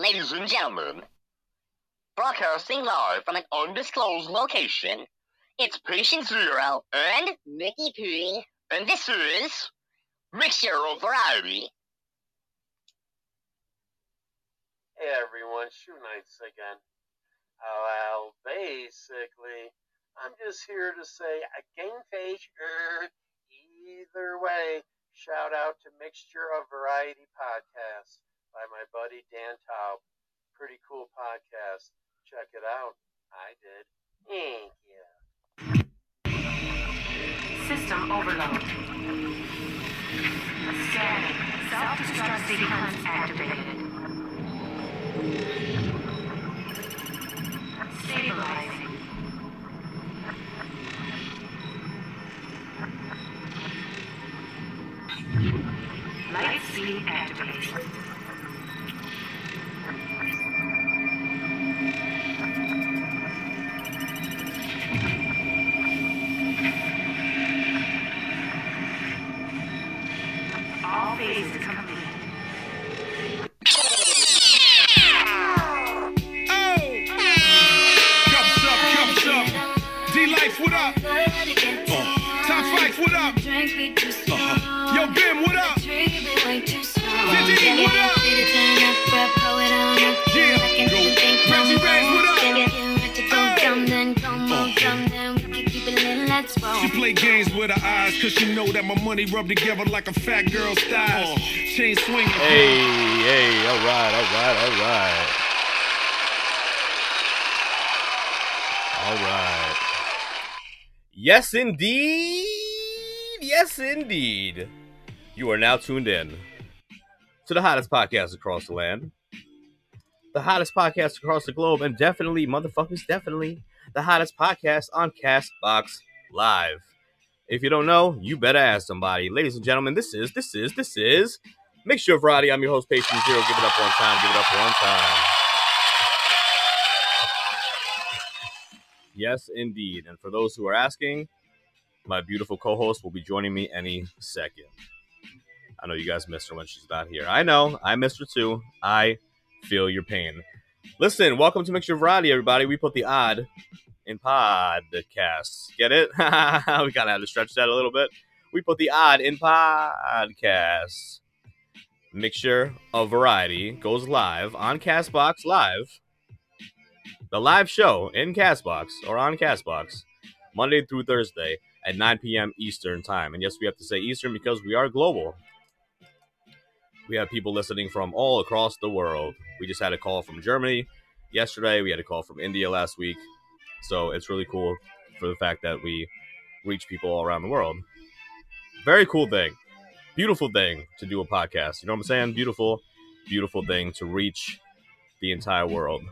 Ladies and gentlemen, broadcasting live from an undisclosed location, it's Patient Zero and Nikki P, and this is Mixture of Variety. Hey everyone, Shoe Knights again. Well, basically, I'm just here to say a game face. Er, either way, shout out to Mixture of Variety podcast by my buddy Dan Taub. Pretty cool podcast. Check it out. I did. Thank you. System overload. Scanning. Self-destruct sequence activated. Stabilizing. Light speed activated. Money rub together like a fat girl's thighs. Chain swinging. Hey, hey, all right, all right, all right. All right. Yes, indeed. Yes, indeed. You are now tuned in to the hottest podcast across the land, the hottest podcast across the globe, and definitely, motherfuckers, definitely the hottest podcast on Castbox Live. If you don't know, you better ask somebody. Ladies and gentlemen, this is, this is, this is Mixture of Variety. I'm your host, Patient Zero. Give it up one time. Give it up one time. Yes, indeed. And for those who are asking, my beautiful co-host will be joining me any second. I know you guys miss her when she's not here. I know. I miss her too. I feel your pain. Listen, welcome to Mixture Variety, everybody. We put the odd in podcasts. Get it? we kind of had to stretch that a little bit. We put the odd in podcasts. Mixture of Variety goes live on Castbox Live. The live show in Castbox or on Castbox, Monday through Thursday at 9 p.m. Eastern Time. And yes, we have to say Eastern because we are global. We have people listening from all across the world. We just had a call from Germany yesterday. We had a call from India last week. So it's really cool for the fact that we reach people all around the world. Very cool thing. Beautiful thing to do a podcast. You know what I'm saying? Beautiful, beautiful thing to reach the entire world.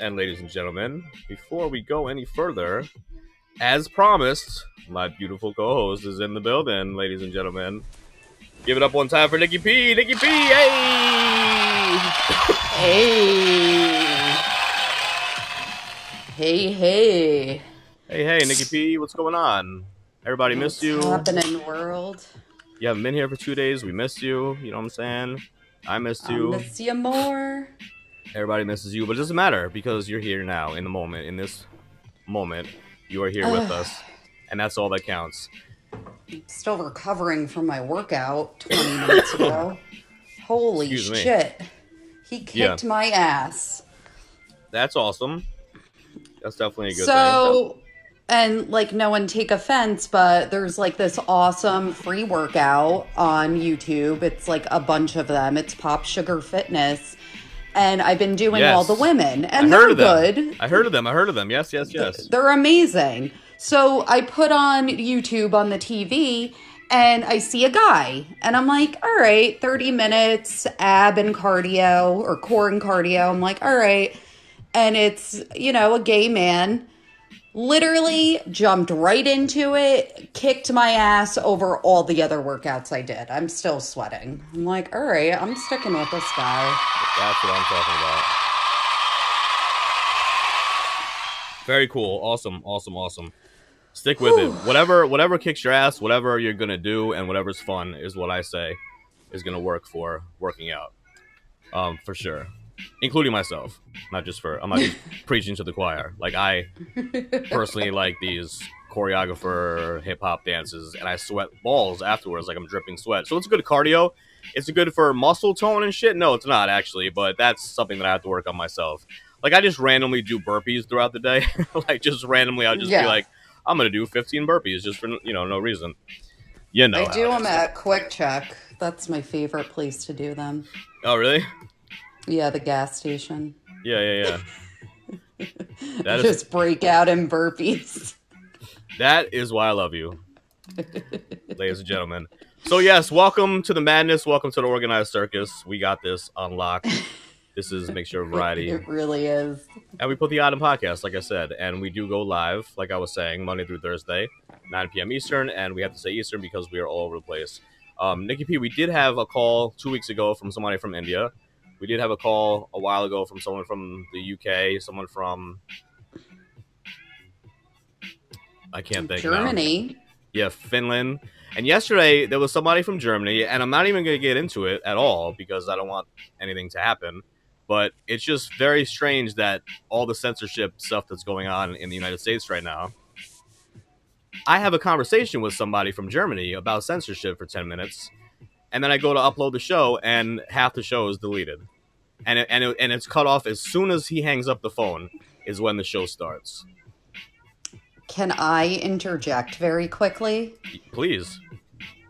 And ladies and gentlemen, before we go any further, as promised, my beautiful co-host is in the building, ladies and gentlemen. Give it up one time for Nikki P. Nikki P. Hey! Hey. Hey, hey. Hey, hey, Nikki P. What's going on? Everybody missed you. What's happening, world? You haven't been here for two days. We missed you. You know what I'm saying? I missed I you. miss you more. Everybody misses you, but it doesn't matter because you're here now in the moment. In this moment, you are here with us, and that's all that counts. Still recovering from my workout 20 minutes ago. Holy Excuse me. shit. He kicked Yeah. my ass. That's awesome. That's definitely a good thing. So, and like, no one take offense, but there's like this awesome free workout on YouTube. It's like a bunch of them. It's Pop Sugar Fitness. And I've been doing all the women, and heard they're of them. good. I heard of them. I heard of them. Yes, yes, yes. They're amazing. So I put on YouTube on the TV and I see a guy and I'm like, all right, 30 minutes ab and cardio or core and cardio. I'm like, all right. And it's, you know, a gay man literally jumped right into it, kicked my ass over all the other workouts I did. I'm still sweating. I'm like, all right, I'm sticking with this guy. That's what I'm talking about. Very cool. Awesome. Awesome. Awesome. Stick with it. Whatever whatever kicks your ass, whatever you're gonna do, and whatever's fun is what I say. is going to work for working out, um, for sure, including myself. Not just for I'm not just preaching to the choir. Like I personally like these choreographer hip hop dances, and I sweat balls afterwards, like I'm dripping sweat. So it's good cardio. It's good for muscle tone and shit. No, it's not actually, but that's something that I have to work on myself. Like I just randomly do burpees throughout the day. like just randomly, I'll just Yeah. be like, I'm gonna do 15 burpees just for you know no reason. You know. I do them at QuickChek. That's my favorite place to do them. Oh really? Yeah, the gas station. Yeah, yeah, yeah. That is Just break out in burpees. that is why I love you, ladies and gentlemen. So yes, welcome to the madness. Welcome to the organized circus. We got this unlocked. This is Mixture of Variety. It really is. And we put the Autumn podcast, like I said, and we do go live, like I was saying, Monday through Thursday, 9 p.m. Eastern, and we have to say Eastern because we are all over the place. Um, Nikki P, we did have a call two weeks ago from somebody from India. We did have a call a while ago from someone from the UK, someone from I can't think now. Germany. Yeah, Finland. And yesterday there was somebody from Germany, and I'm not even going to get into it at all because I don't want anything to happen. But it's just very strange that all the censorship stuff that's going on in the United States right now. I have a conversation with somebody from Germany about censorship for 10 minutes, and then I go to upload the show, and half the show is deleted. And, it, and, it, and it's cut off as soon as he hangs up the phone, is when the show starts. Can I interject very quickly? Please.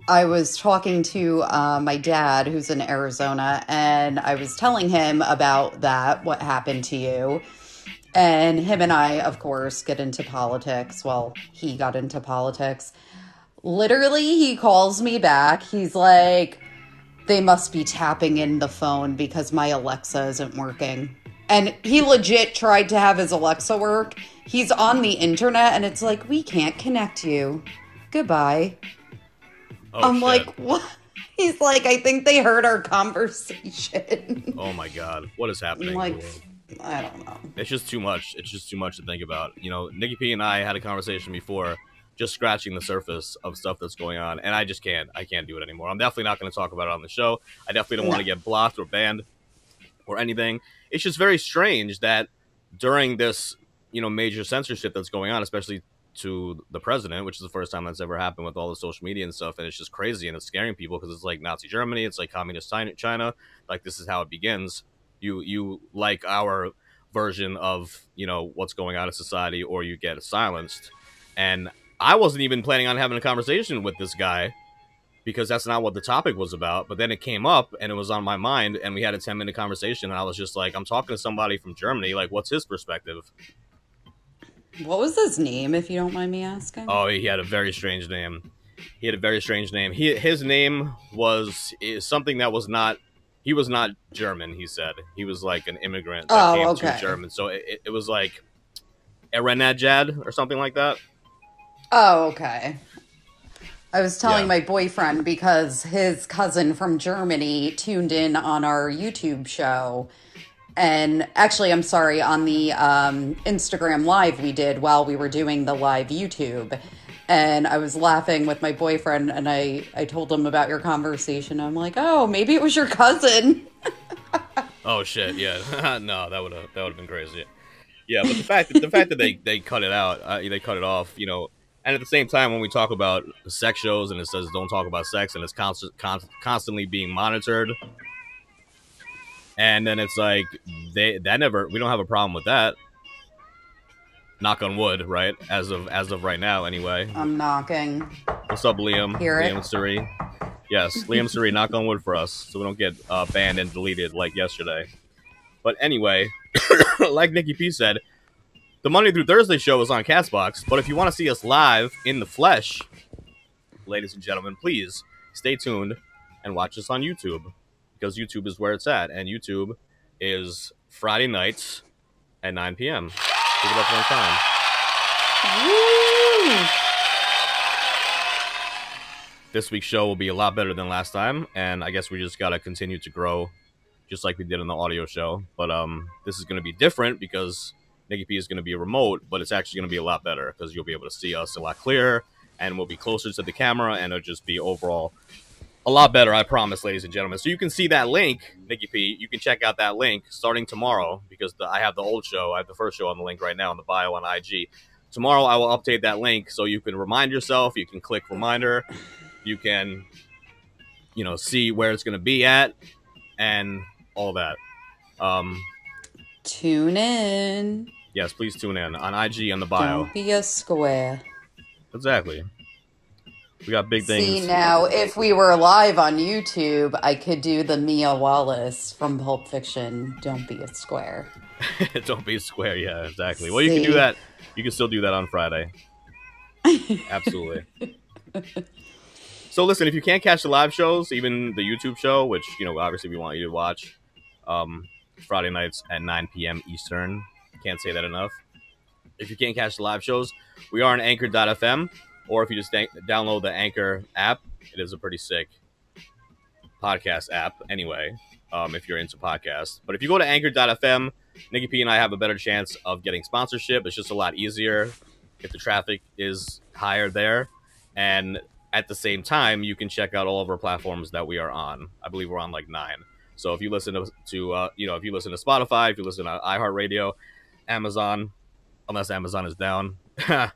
I was talking to uh, my dad, who's in Arizona, and I was telling him about that, what happened to you. And him and I, of course, get into politics. Well, he got into politics. Literally, he calls me back. He's like, they must be tapping in the phone because my Alexa isn't working. And he legit tried to have his Alexa work. He's on the internet, and it's like, we can't connect you. Goodbye. Oh, I'm shit. like, what? He's like, I think they heard our conversation. Oh my god, what is happening? I'm in the like. I don't know. It's just too much. It's just too much to think about. You know, Nikki P and I had a conversation before, just scratching the surface of stuff that's going on, and I just can't. I can't do it anymore. I'm definitely not going to talk about it on the show. I definitely don't want to get blocked or banned or anything. It's just very strange that during this, you know, major censorship that's going on, especially to the president, which is the first time that's ever happened with all the social media and stuff, and it's just crazy and it's scaring people because it's like Nazi Germany, it's like communist China- China, like this is how it begins. You you like our version of you know what's going on in society, or you get silenced. And I wasn't even planning on having a conversation with this guy because that's not what the topic was about. But then it came up and it was on my mind, and we had a ten minute conversation, and I was just like, I'm talking to somebody from Germany, like, what's his perspective? What was his name, if you don't mind me asking? Oh, he had a very strange name. He had a very strange name. He his name was is something that was not. He was not German. He said he was like an immigrant that Oh, came okay. to German. So it, it- it was like Erenadjad or something like that. Oh, okay. I was telling Yeah. my boyfriend because his cousin from Germany tuned in on our YouTube show. And actually, I'm sorry, on the um, Instagram live we did while we were doing the live YouTube. And I was laughing with my boyfriend, and I, I told him about your conversation. I'm like, oh, maybe it was your cousin. Oh shit! Yeah, no, that would have that would have been crazy. Yeah, but the fact that the fact that they they cut it out, uh, they cut it off, you know. And at the same time, when we talk about sex shows and it says don't talk about sex and it's constant, con- constantly being monitored, and then it's like they that never we don't have a problem with that. Knock on wood, right? As of as of right now, anyway. I'm knocking. What's up, Liam? Hear it? Liam Suri. Yes, Liam Suri, knock on wood for us, so we don't get uh, banned and deleted like yesterday. But anyway, like Nikki P said, the Monday through Thursday show is on Castbox. But if you want to see us live in the flesh, ladies and gentlemen, please stay tuned and watch us on YouTube because YouTube is where it's at, and YouTube is Friday nights at 9 p.m. Give it up one time. Woo! this week's show will be a lot better than last time and i guess we just gotta continue to grow just like we did in the audio show but um this is gonna be different because nikki p is gonna be remote but it's actually gonna be a lot better because you'll be able to see us a lot clearer and we'll be closer to the camera and it'll just be overall a lot better, I promise, ladies and gentlemen. So you can see that link, Nikki P. You can check out that link starting tomorrow because the, I have the old show. I have the first show on the link right now in the bio on IG. Tomorrow I will update that link so you can remind yourself. You can click reminder. You can, you know, see where it's going to be at and all that. Um, Tune in. Yes, please tune in on IG on the bio. Don't be a square. Exactly. We got big things. See now, if we were live on YouTube, I could do the Mia Wallace from Pulp Fiction. Don't be a square. Don't be a square. Yeah, exactly. Well, you can do that. You can still do that on Friday. Absolutely. so listen, if you can't catch the live shows, even the YouTube show, which you know obviously we want you to watch, um, Friday nights at 9 p.m. Eastern. Can't say that enough. If you can't catch the live shows, we are on Anchor.fm, or if you just download the Anchor app, it is a pretty sick podcast app. Anyway, um, if you're into podcasts, but if you go to Anchor.fm, Nikki P and I have a better chance of getting sponsorship. It's just a lot easier if the traffic is higher there. And at the same time, you can check out all of our platforms that we are on. I believe we're on like nine. So if you listen to, to uh, you know, if you listen to Spotify, if you listen to iHeartRadio, Amazon, unless Amazon is down,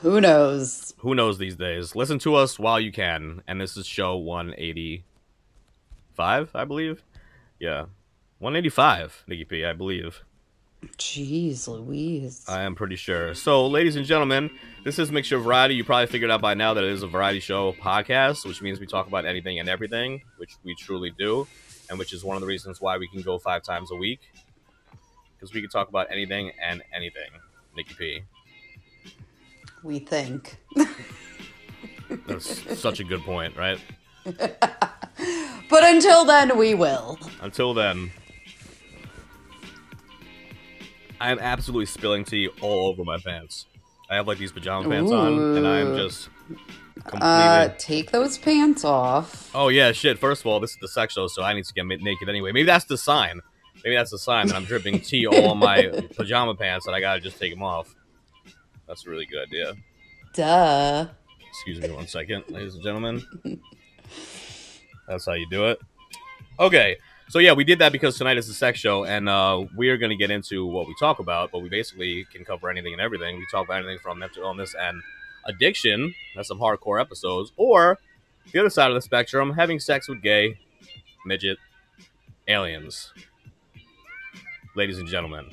Who knows? who knows these days? Listen to us while you can. And this is show 185, I believe. Yeah. 185, Nikki P, I believe. Jeez Louise. I am pretty sure. So, ladies and gentlemen, this is Mixture Variety. You probably figured out by now that it is a variety show podcast, which means we talk about anything and everything, which we truly do, and which is one of the reasons why we can go five times a week. Because we can talk about anything and anything. Nikki P. we think. That's such a good point, right? But until then, we will. Until then, I am absolutely spilling tea all over my pants. I have like these pajama pants on, and I am just completely. Uh, take those pants off. Oh yeah, shit. First of all, this is the sex show, so I need to get naked anyway. Maybe that's the sign. Maybe that's the sign that I'm dripping tea all on my pajama pants, and I gotta just take them off. That's a really good idea. Duh. Excuse me one second, ladies and gentlemen. That's how you do it. Okay, so yeah, we did that because tonight is a sex show, and uh, we are going to get into what we talk about, but we basically can cover anything and everything. We talk about anything from mental illness and addiction. That's some hardcore episodes, or the other side of the spectrum, having sex with gay, midget, aliens. Ladies and gentlemen,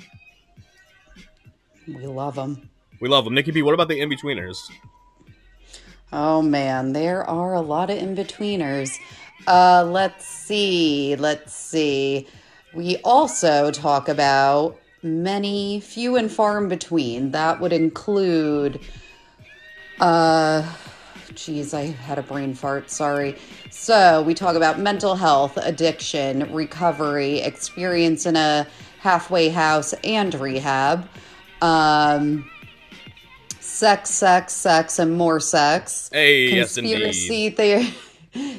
We love them. we love them. Nikki P, what about the in betweeners? Oh man, there are a lot of in betweeners. Uh, let's see. Let's see. We also talk about many, few and far in between. That would include, uh, geez, I had a brain fart. Sorry. So we talk about mental health, addiction, recovery, experience in a halfway house and rehab. Um, sex, sex, sex, and more sex. Hey, yes, conspiracy the-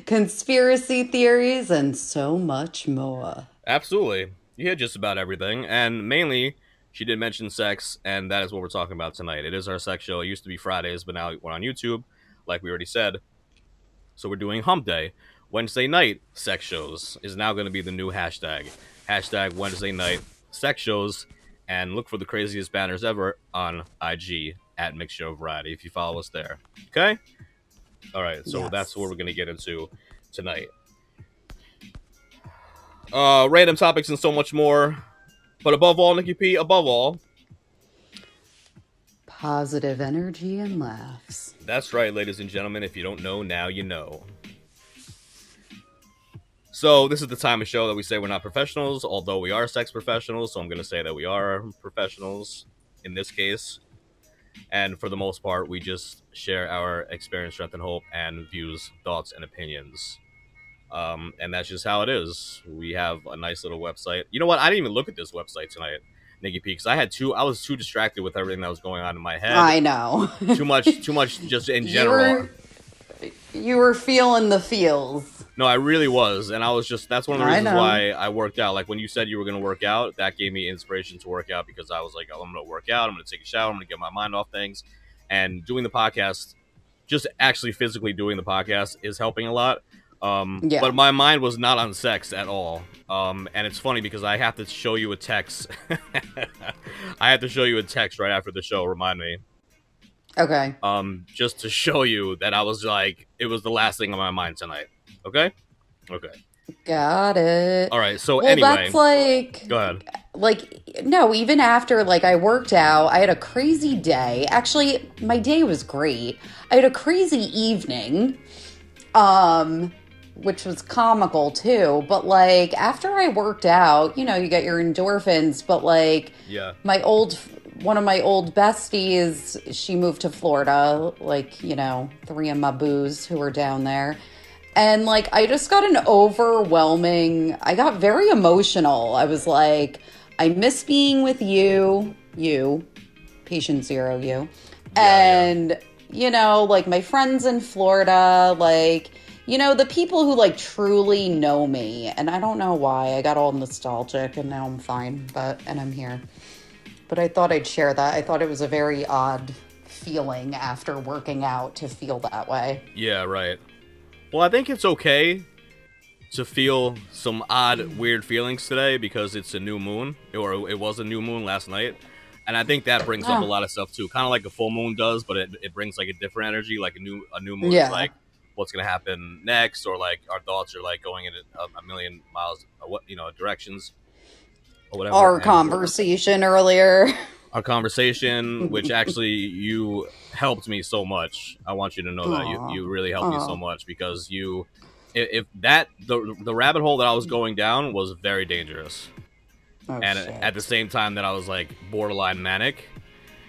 conspiracy theories, and so much more. Absolutely. You hit just about everything. And mainly, she did mention sex, and that is what we're talking about tonight. It is our sex show. It used to be Fridays, but now we're on YouTube, like we already said. So we're doing Hump Day. Wednesday night sex shows is now going to be the new hashtag. Hashtag Wednesday night sex shows. And look for the craziest banners ever on IG at Mix Show Variety if you follow us there. Okay? All right. So Yes. that's what we're going to get into tonight uh, random topics and so much more. But above all, Nikki P, above all, Positive energy and laughs. that's right, ladies and gentlemen. If you don't know, now you know. So this is the time of show that we say we're not professionals, although we are sex professionals. So I'm going to say that we are professionals in this case. And for the most part, we just share our experience, strength, and hope, and views, thoughts, and opinions. Um, and that's just how it is. We have a nice little website. You know what? I didn't even look at this website tonight, Nikki P, because I had too. I was too distracted with everything that was going on in my head. I know. too much, too much, just in You general. were, you were feeling the feels. No, I really was, and I was just. That's one of the reasons know. why I worked out. Like when you said you were going to work out, that gave me inspiration to work out because I was like, oh, I'm going to work out. I'm going to take a shower. I'm going to get my mind off things, and doing the podcast just actually physically doing the podcast is helping a lot. Um, Yeah. But my mind was not on sex at all. Um, and it's funny because I have to show you a text. I have to show you a text right after the show. Remind me. Okay. Um, just to show you that I was like, it was the last thing on my mind tonight. Okay. Okay. Got it. All right. So well, anyway, that's like go ahead. like no even after like i worked out i had a crazy day actually my day was great i had a crazy evening um which was comical too but like after i worked out you know you get your endorphins but like Yeah. my old one of my old besties she moved to florida like you know three of my boos who were down there and like i just got an overwhelming i got very emotional i was like i miss being with you you patient zero you Yeah, yeah. and you know like my friends in florida like you know the people who like truly know me and i don't know why i got all nostalgic and now i'm fine but and i'm here but I thought I'd share that. I thought it was a very odd feeling after working out to feel that way. Yeah, right. Well, I think it's okay to feel some odd, weird feelings today because it's a new moon, or it was a new moon last night. And I think that brings up Oh. a ah. lot of stuff too, kind of like a full moon does, but it, it brings like a different energy. Like a new a new moon Yeah. is like what's gonna happen next, or like our thoughts are like going in a, a million miles, uh, what you know, directions, or whatever. Our And- conversation earlier. our conversation, which actually you helped me so much. I want you to know that you, you really helped me so much because you, if, if that the the rabbit hole that I was going down was very dangerous, Oh, and shit. at the same time that I was like borderline manic,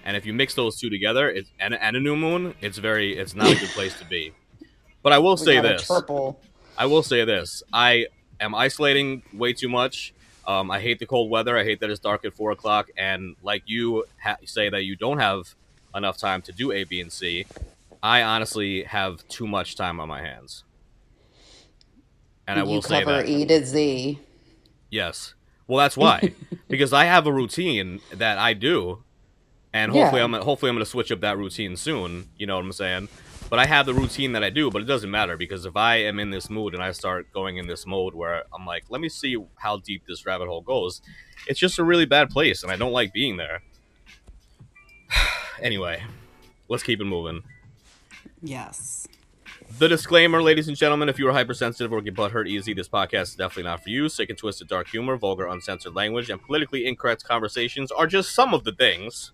and if you mix those two together, it's and, and a new moon, it's very it's not a good place to be. But I will We say this. triple. I will say this. I am isolating way too much. Um, I hate the cold weather. I hate that it's dark at four o'clock. And like you ha- say that you don't have enough time to do A, B, and C, I honestly have too much time on my hands. And I will you say cover that. E to Z. Yes. Well, that's why. because I have a routine that I do, and hopefully Yeah. I'm hopefully I'm going to switch up that routine soon. You know what I'm saying? But I have the routine that I do, but it doesn't matter because if I am in this mood and I start going in this mode where I'm like, let me see how deep this rabbit hole goes, it's just a really bad place, and I don't like being there. anyway, let's keep it moving. Yes. The disclaimer, ladies and gentlemen, if you are hypersensitive or get butthurt easy, this podcast is definitely not for you. Sick and twisted dark humor, vulgar, uncensored language, and politically incorrect conversations are just some of the things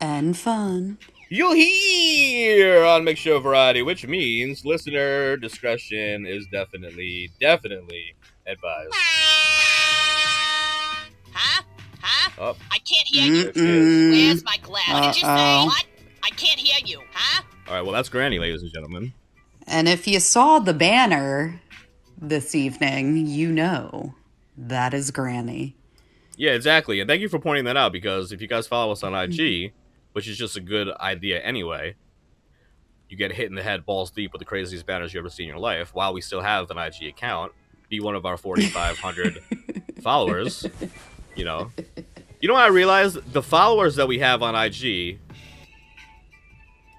And fun. You'll hear on Mixture Show Variety, which means listener discretion is definitely, definitely advised. Huh? Huh? Oh, I can't hear you. there she is. Where's my glass? What did you say? What? I can't hear you. Huh? All right, well, that's Granny, ladies and gentlemen. And if you saw the banner this evening, you know that is Granny. Yeah, exactly. And thank you for pointing that out because if you guys follow us on IG, which is just a good idea anyway, you get hit in the head balls deep with the craziest banners you ever seen in your life while we still have an IG account. Be one of our 4,500 followers. You know, you know what I realized? The followers that we have on IG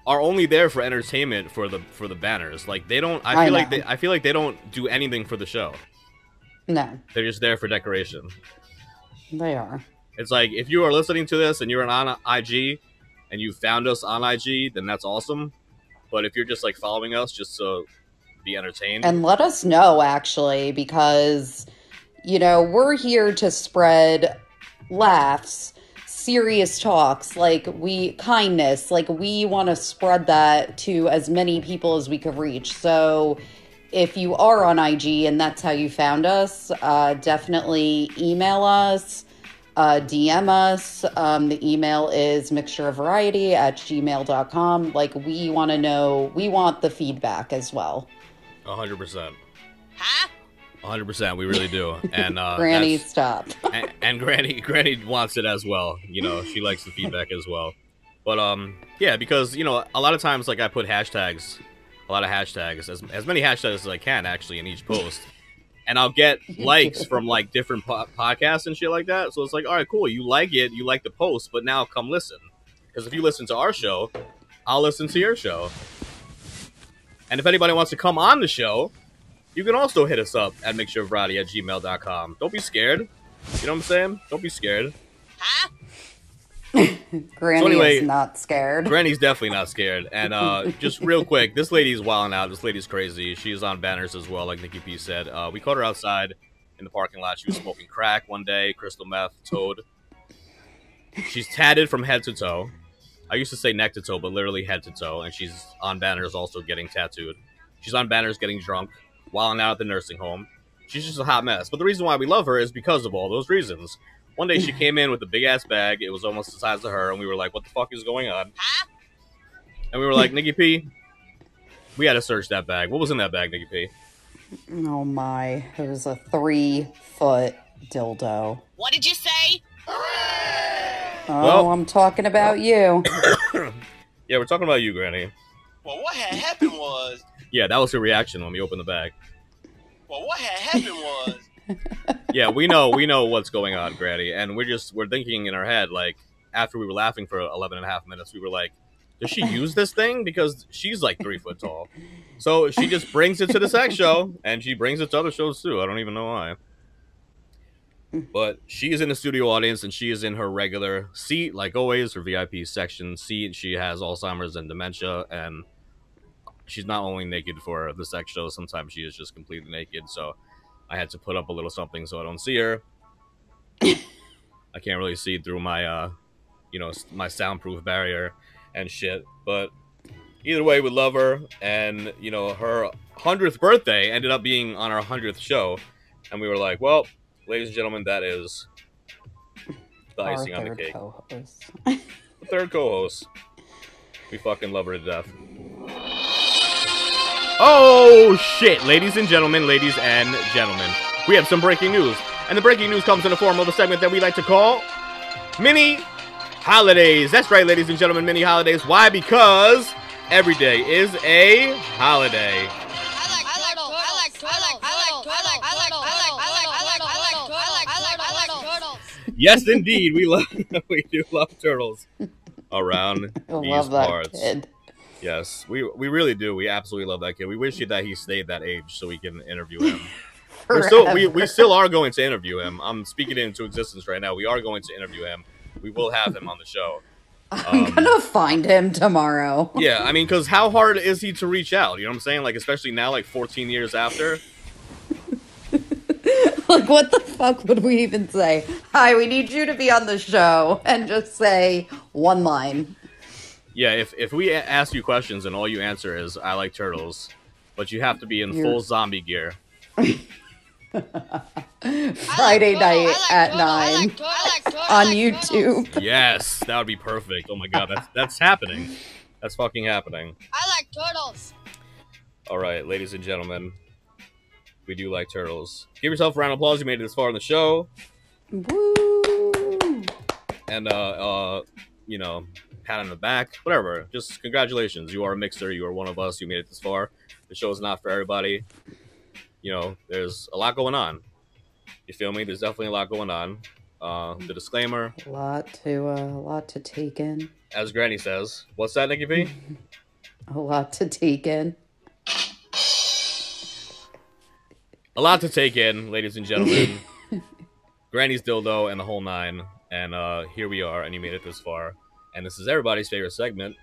are only there for entertainment for the for the banners. Like they don't. I I feel like they. I feel like they don't do anything for the show. No, They're just there for decoration. they are. It's like if you are listening to this and you're on IG and you found us on IG, then that's awesome. But if you're just like following us just to be entertained, And let us know, actually, because, you know, we're here to spread laughs, serious talks, like we, kindness, like we want to spread that to as many people as we could reach. So if you are on IG and that's how you found us, uh, definitely email us. Uh, DM us. Um, the email is mixture of variety at gmail.com. Like, we want to know, we want the feedback as well. hundred percent, Huh? hundred percent, we really do. And uh, Granny, that's- stop. and, and Granny, Granny wants it as well. You know, she likes the feedback as well. But um, yeah, because you know, a lot of times like I put hashtags, a lot of hashtags, as as many hashtags as I can actually in each post. And I'll get likes from like different po- podcasts and shit like that. So it's like, all right, cool. You like it, you like the post, but now come listen. Because if you listen to our show, I'll listen to your show. And if anybody wants to come on the show, you can also hit us up at mixtureofvariety at gmail.com. Don't be scared. You know what I'm saying? Don't be scared. Huh? Granny anyway- is not scared. Granny's definitely not scared. And uh, just real quick, this lady's wilding out. This lady's crazy. She's on banners as well, like Nikki P said. Uh, we caught her outside in the parking lot. She was smoking crack one day, crystal meth, toad. She's tatted from head to toe. I used to say neck to toe, but literally head to toe. And she's on banners also getting tattooed. She's on banners getting drunk, wilding out at the nursing home. She's just a hot mess. But the reason why we love her is because of all those reasons. One day she came in with a big ass bag. It was almost the size of her, and we were like, "What the fuck is going on?" Huh? And we were like, Nikki P, we had to search that bag. What was in that bag, Nikki P? Oh my. It was a three foot dildo. What did you say? Oh, Well- I'm talking about you. Yeah, we're talking about you, Granny. Well, what had happened was, Yeah, that was her reaction when we opened the bag. well, what had happened was, Yeah, we know, we know what's going on, Granny, and we're just we're thinking in our head like after we were laughing for 11 and a half minutes, we were like, does she use this thing because she's like three foot tall? So she just brings it to the sex show, and she brings it to other shows too. I don't even know why. But she is in the studio audience, and she is in her regular seat, like always, her VIP section seat. She has Alzheimer's and dementia, and she's not only naked for the sex show. Sometimes she is just completely naked. So I had to put up a little something so I don't see her. I can't really see through my, uh, you know, my soundproof barrier and shit. But either way, we love her, and you know, her hundredth birthday ended up being on our hundredth show, and we were like, well, ladies and gentlemen, that is the Our icing on the cake. co-host. The third co-host. We fucking love her to death. Oh shit, ladies and gentlemen, ladies and gentlemen, we have some breaking news, and the breaking news comes in the form of a segment that we like to call mini holidays. That's right, ladies and gentlemen, mini holidays. Why? Because every day is a holiday. I like, I like toilet, I like toilet, I like, I I like I I like toilet, I like turtles. Yes, indeed, we love we do love turtles around I these parts. kid. Yes, we we really do. We absolutely love that kid. We wish that he stayed that age so we can interview him. We're still we, we still are going to interview him. I'm speaking into existence right now. We are going to interview him. We will have him on the show. I'm Um, gonna find him tomorrow. Yeah, I mean, because how hard is he to reach out? You know what I'm saying? Like, especially now, like 14 years after. like, what the fuck would we even say? Hi, we need you to be on the show, and just say one line. Yeah, if if we a- ask you questions and all you answer is "I like turtles," but you have to be in You're- full zombie gear. Friday night at nine on YouTube. Yes, that would be perfect. Oh my god, that's that's happening. That's fucking happening. I like turtles. All right, ladies and gentlemen, we do like turtles. Give yourself a round of applause. You made it this far in the show, Woo! and uh, uh, you know, pat on the back, whatever. Just congratulations. You are a mixer. You are one of us. You made it this far. The show is not for everybody. You know, there's a lot going on. You feel me? There's definitely a lot going on. Uh, the disclaimer, A lot to uh, a lot to take in. as Granny says, what's that, Nikki P? A lot to take in. a lot to take in, ladies and gentlemen. Granny's dildo and the whole nine, and uh, here we are, and you made it this far. And this is everybody's favorite segment,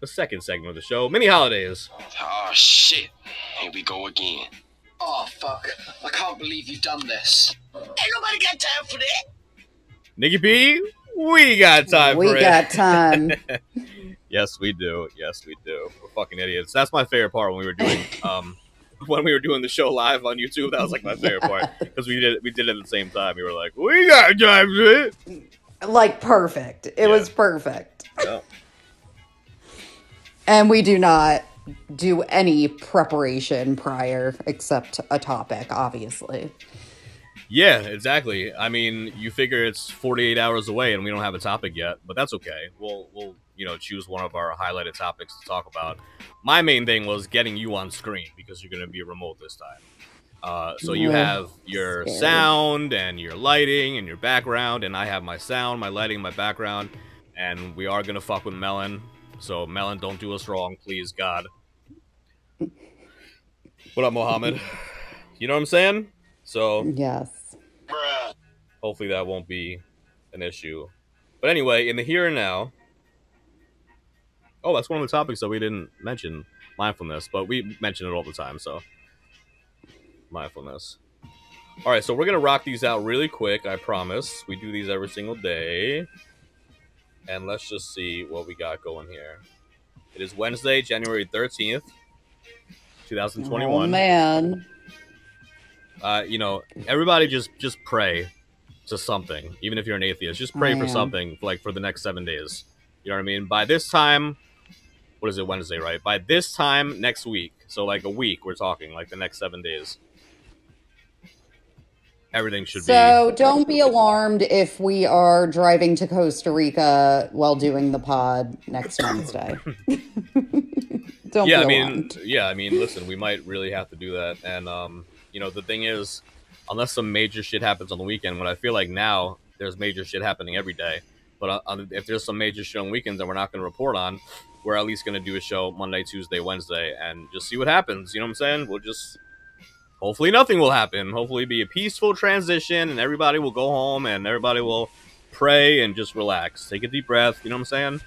the second segment of the show, mini holidays. oh shit, here we go again. Oh fuck! I can't believe you've done this. Ain't nobody got time for that. Nikki P, we got time we for got time. yes, we do. Yes, we do. We're fucking idiots. That's my favorite part when we were doing um when we were doing the show live on YouTube. That was like my favorite part because we did we did it at the same time. We were like, we got time for it. Like perfect. It Yeah. was perfect. Yeah. And we do not do any preparation prior except a topic, obviously. Yeah, exactly. I mean, you figure it's 48 hours away and we don't have a topic yet, but that's okay. We'll we'll you know choose one of our highlighted topics to talk about. My main thing was getting you on screen because you're going to be remote this time. Uh, so you have your sound and your lighting and your background, and I have my sound, my lighting, my background, and we are gonna fuck with Melon. So Melon, don't do us wrong, please, God. What up, Mohammed? You know what I'm saying? So Yes. Hopefully that won't be an issue. But anyway, in the here and now. Oh, that's one of the topics that we didn't mention mindfulness, but we mention it all the time. So mindfulness. All right, so we're gonna rock these out really quick. I promise. We do these every single day, and let's just see what we got going here. It is Wednesday, January thirteenth, two thousand Oh twenty-one. man. uh, you know, everybody just just pray to something, even if you're an atheist. Just pray I for am. something, like for the next seven days. You know what I mean? By this time, what is it? Wednesday, right? By this time next week, so like a week, we're talking like the next seven days. Everything should be So don't be alarmed if we are driving to Costa Rica while doing the pod next Wednesday. don't be. Yeah, I mean, yeah, I mean, listen, we might really have to do that, and um, you know, the thing is, unless some major shit happens on the weekend, what I feel like now there's major shit happening every day. But uh, if there's some major shit on weekends that we're not going to report on, we're at least going to do a show Monday, Tuesday, Wednesday, and just see what happens. You know what I'm saying? We'll just hopefully nothing will happen. Hopefully, be a peaceful transition, and everybody will go home, and everybody will pray and just relax, take a deep breath. You know what I'm saying?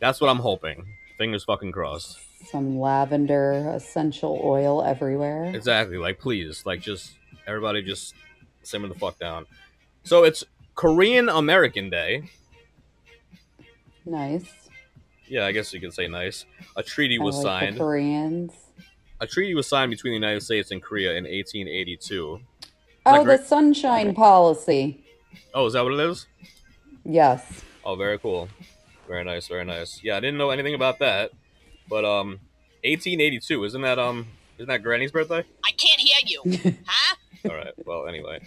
That's what I'm hoping. Fingers fucking crossed. Some lavender essential oil everywhere. Exactly. Like, please, like, just everybody just simmer the fuck down. So it's Korean American Day. Nice. Yeah, I guess you could say nice. A treaty was like signed. Koreans. A treaty was signed between the United States and Korea in 1882. Oh, that the great? sunshine policy. Oh, is that what it is? Yes. Oh, very cool. Very nice. Very nice. Yeah, I didn't know anything about that. But um, 1882 isn't that um isn't that Granny's birthday? I can't hear you. huh? All right. Well, anyway,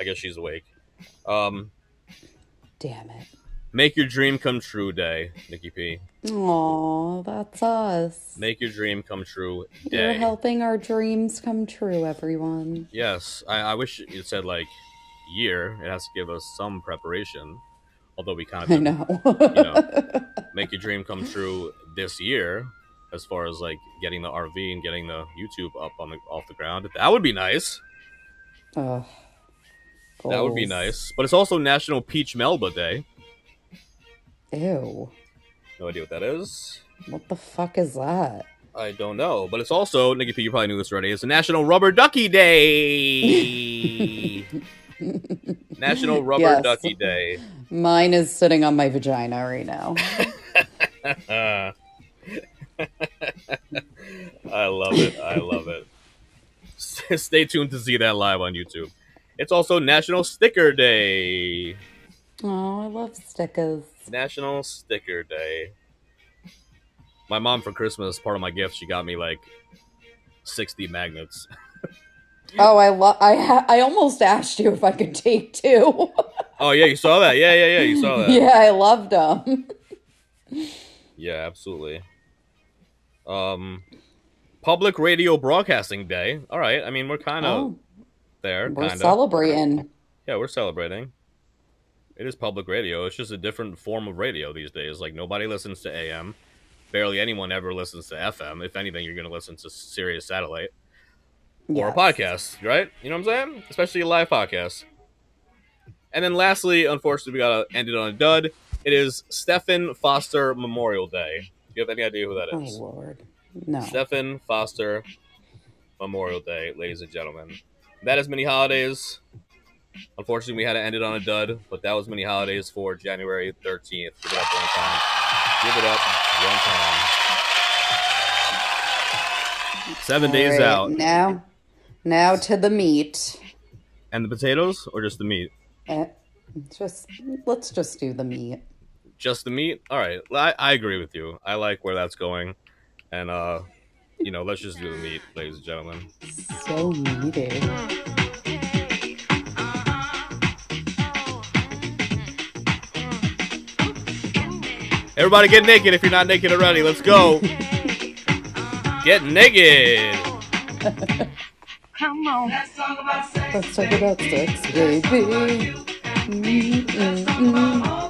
I guess she's awake. Um, Damn it. Make your dream come true day, Nikki P. Aw, that's us. Make your dream come true day. You're helping our dreams come true, everyone. Yes, I, I wish it said like year. It has to give us some preparation. Although we kind of I know. you know, make your dream come true this year, as far as like getting the RV and getting the YouTube up on the off the ground. That would be nice. Ugh. That would be nice. But it's also National Peach Melba Day. Ew. No idea what that is. What the fuck is that? I don't know, but it's also Nikki P. You probably knew this already. It's National Rubber Ducky Day. National Rubber Yes. Ducky Day. Mine is sitting on my vagina right now. I love it. I love it. Stay tuned to see that live on YouTube. It's also National Sticker Day. Oh, I love stickers. National Sticker Day. My mom for Christmas, part of my gift, she got me like 60 magnets. Oh, I love. I ha- I almost asked you if I could take two. Oh yeah, you saw that? Yeah, yeah, yeah, you saw that. yeah, I loved them. Yeah, absolutely. Um, Public Radio Broadcasting Day. All right. I mean, we're kind of Oh, there. we're kinda. celebrating. Yeah, we're celebrating. It is public radio. It's just a different form of radio these days. Like nobody listens to AM. Barely anyone ever listens to FM. If anything, you're going to listen to Sirius Satellite or a podcast, right? You know what I'm saying? Especially a live podcast. And then lastly, unfortunately, we got to end it on a dud. It is Stephen Foster Memorial Day. Do you have any idea who that oh, is? Oh? Lord, no. Stephen Foster Memorial Day, ladies and gentlemen. That is many holidays. Unfortunately, we had to end it on a dud, but that was many holidays for January 13th. Give it up one time. Give it up one time. Seven days All right, out. now. Now to the meat. And the potatoes, or just the meat? Eh, just let's just do the meat. Just the meat? All right. I, I agree with you. I like where that's going. And, uh, you know, let's just do the meat, ladies and gentlemen. So meaty. Everybody get naked if you're not naked already. Let's go. Get naked. Come on. Let's talk about sex, baby. Mm-mm-mm.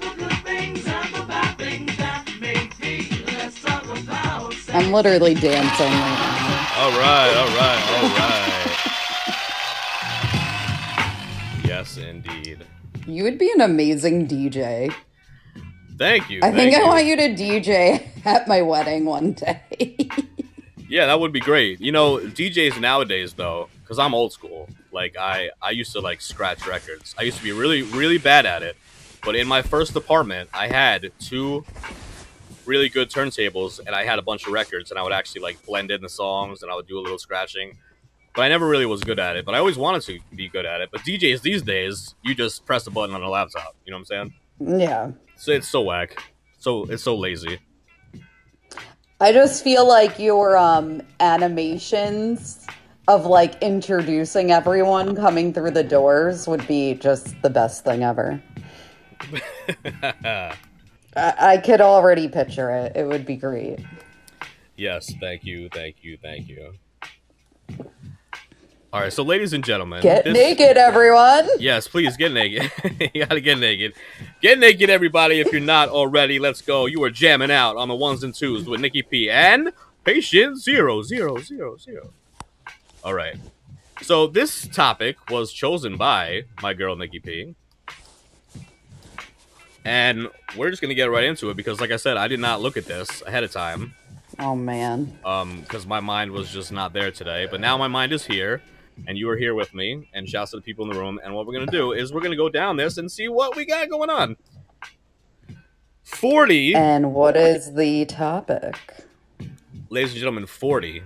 I'm literally dancing right now. All right, all right, all right. yes, indeed. You would be an amazing DJ. Thank you. I think thank I want you to DJ at my wedding one day. Yeah, that would be great. You know, DJs nowadays though, because I'm old school. Like I, I used to like scratch records. I used to be really, really bad at it. But in my first apartment, I had two really good turntables, and I had a bunch of records, and I would actually like blend in the songs, and I would do a little scratching. But I never really was good at it. But I always wanted to be good at it. But DJs these days, you just press a button on a laptop. You know what I'm saying? yeah. So it's so whack. So it's so lazy. I just feel like your um animations of like introducing everyone coming through the doors would be just the best thing ever. I, I could already picture it. It would be great. Yes, thank you, thank you, thank you. All right, so ladies and gentlemen, Get this- naked, everyone. Yes, please get naked. you gotta get naked. Get naked, everybody. If you're not already, let's go. You are jamming out on the ones and twos with Nikki P and Patient Zero Zero Zero Zero. All right. So this topic was chosen by my girl Nikki P. And we're just gonna get right into it because, like I said, I did not look at this ahead of time Oh man. um because my mind was just not there today but now my mind is here and you are here with me and shouts to the people in the room and what we're gonna do is we're gonna go down this and see what we got going on. 40 And what is the topic? ladies and gentlemen 40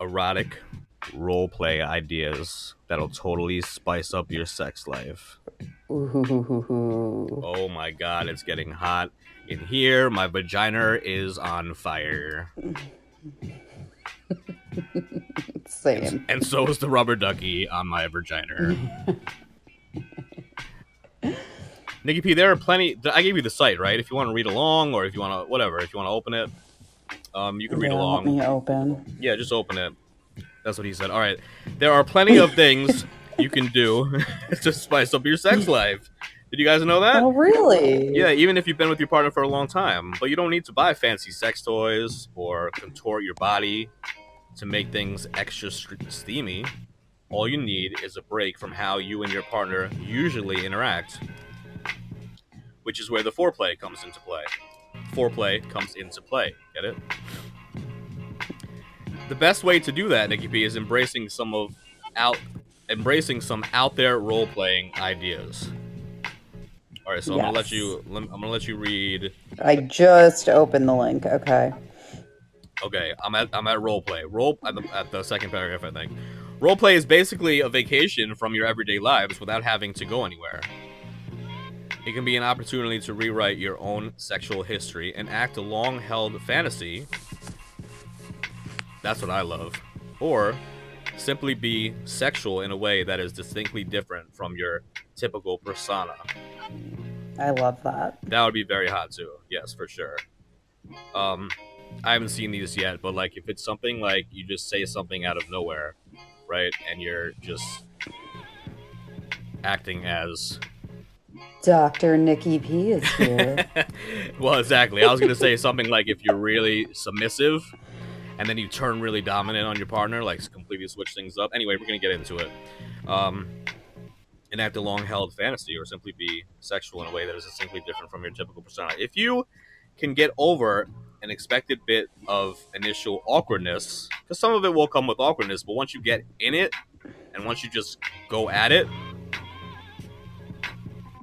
erotic role play ideas that'll totally spice up your sex life. Ooh. oh my god it's getting hot in here. My vagina is on fire Same. and so is the rubber ducky on my vagina. Nikki P, there are plenty. I gave you the site, right? If you want to read along, or if you want to, whatever, if you want to open it, um, you can read along. Let me open. Yeah, just open it. That's what he said. All right, there are plenty of things you can do to spice up your sex life. Did you guys know that? Oh really? Yeah, even if you've been with your partner for a long time, but you don't need to buy fancy sex toys or contort your body to make things extra steamy. All you need is a break from how you and your partner usually interact, which is where the foreplay comes into play. Foreplay comes into play. Get it? The best way to do that, Nikki P, is embracing some of out embracing some out there role playing ideas. All right, so I'm gonna let you. I'm gonna let you read. I just opened the link. Okay. Okay, I'm at I'm at roleplay. Role at the, at the second paragraph, I think. Role play is basically a vacation from your everyday lives without having to go anywhere. It can be an opportunity to rewrite your own sexual history and act a long-held fantasy. That's what I love. Or simply be sexual in a way that is distinctly different from your typical persona. I love that. That would be very hot too. Yes, for sure. Um, I haven't seen these yet, but like if it's something like you just say something out of nowhere, right, and you're just acting as Dr. Nikki P is here. well, exactly. I was gonna say something like if you're really submissive, and then you turn really dominant on your partner, like completely switch things up. Anyway, we're gonna get into it. Um, enact a long-held fantasy, or simply be sexual in a way that is distinctly different from your typical persona. If you can get over an expected bit of initial awkwardness, because some of it will come with awkwardness, but once you get in it, and once you just go at it,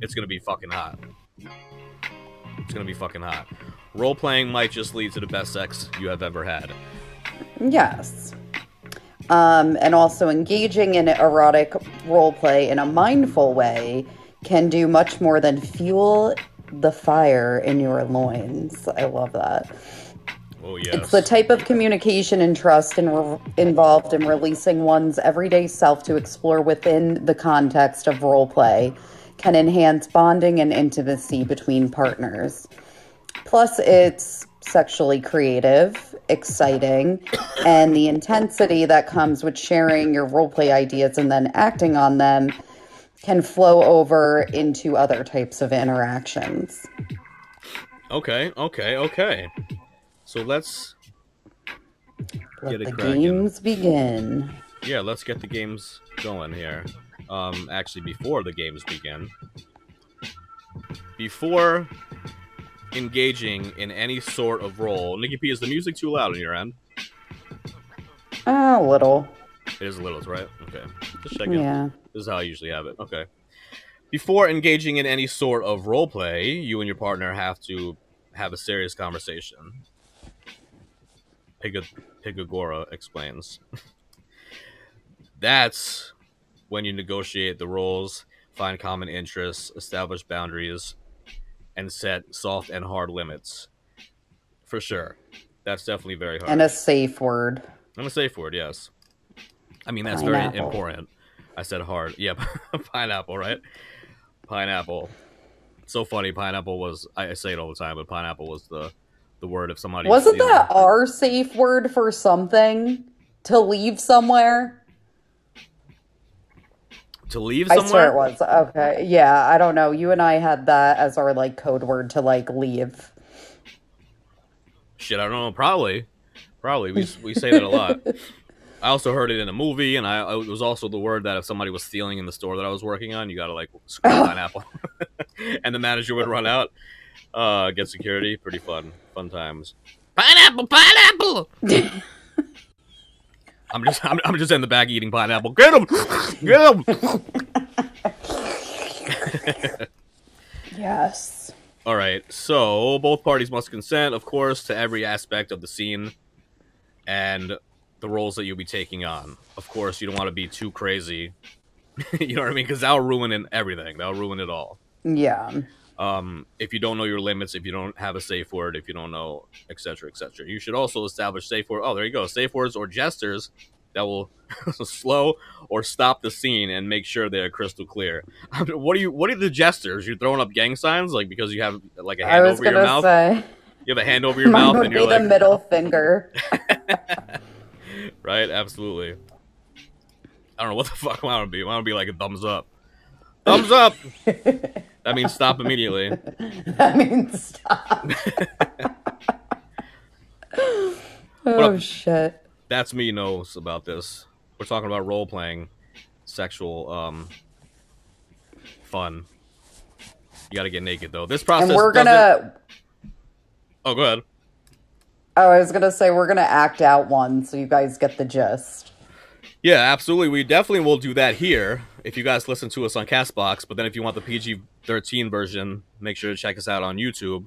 it's gonna be fucking hot. It's gonna be fucking hot. Role playing might just lead to the best sex you have ever had. yes. Um, and also engaging in erotic role play in a mindful way can do much more than fuel the fire in your loins. I love that. Oh yes. It's the type of communication and trust in re- involved in releasing one's everyday self to explore within the context of role play can enhance bonding and intimacy between partners. Plus, it's sexually creative, exciting, and the intensity that comes with sharing your role play ideas and then acting on them can flow over into other types of interactions. Okay, okay, okay. So let's Let Get the games begin. Yeah, let's get the games going here. Um, actually, before the games begin, before engaging in any sort of role, Nikki P, is the music too loud on your end? A little. It is a little, right? Okay, just checking. Yeah. This is how I usually have it. Okay. Before engaging in any sort of role play, you and your partner have to have a serious conversation. Pig- Pigagora explains. That's when you negotiate the roles, find common interests, establish boundaries, and set soft and hard limits. For sure. That's definitely very hard. And a safe word. I'm a safe word, yes. I mean, that's very important. I said hard. Yep. pineapple, right? Pineapple. So funny. Pineapple was, I I say it all the time, but pineapple was the, the word if somebody. Wasn't that our safe word for something? To leave somewhere? To leave I somewhere? swear it was. Okay. Yeah, I don't know. You and I had that as our like code word to like leave. Shit, I don't know. Probably. Probably. We, we say that a lot. I also heard it in a movie, and I it was also the word that if somebody was stealing in the store that I was working on, you gotta like scream pineapple, and the manager would run out, uh, get security. Pretty fun, fun times. Pineapple, pineapple. I'm just I'm, I'm just in the back eating pineapple. Get him, get him. Yes. All right. So both parties must consent, of course, to every aspect of the scene and the roles that you'll be taking on. Of course, you don't want to be too crazy. you know what I mean? Because that'll ruin everything. That'll ruin it all. Yeah. Um, if you don't know your limits, if you don't have a safe word, if you don't know, etc., etc., you should also establish safe word. Oh, there you go. Safe words or gestures that will slow or stop the scene and make sure they're crystal clear. what are you? What are the gestures? You're throwing up gang signs, like because you have like a hand over your mouth. say You have a hand over your mouth, and you're the like, middle finger. right? Absolutely. I don't know what the fuck I want to be. I want to be like a thumbs up. Thumbs up. that means stop immediately. that means stop. oh shit. That's me knows about this. We're talking about role playing, sexual um fun. You got to get naked though. This process And we're gonna Oh, go ahead. Oh, I was gonna say we're gonna act out one so you guys get the gist. Yeah, absolutely. We definitely will do that here if you guys listen to us on Castbox. But then if you want the PG 13 version, make sure to check us out on YouTube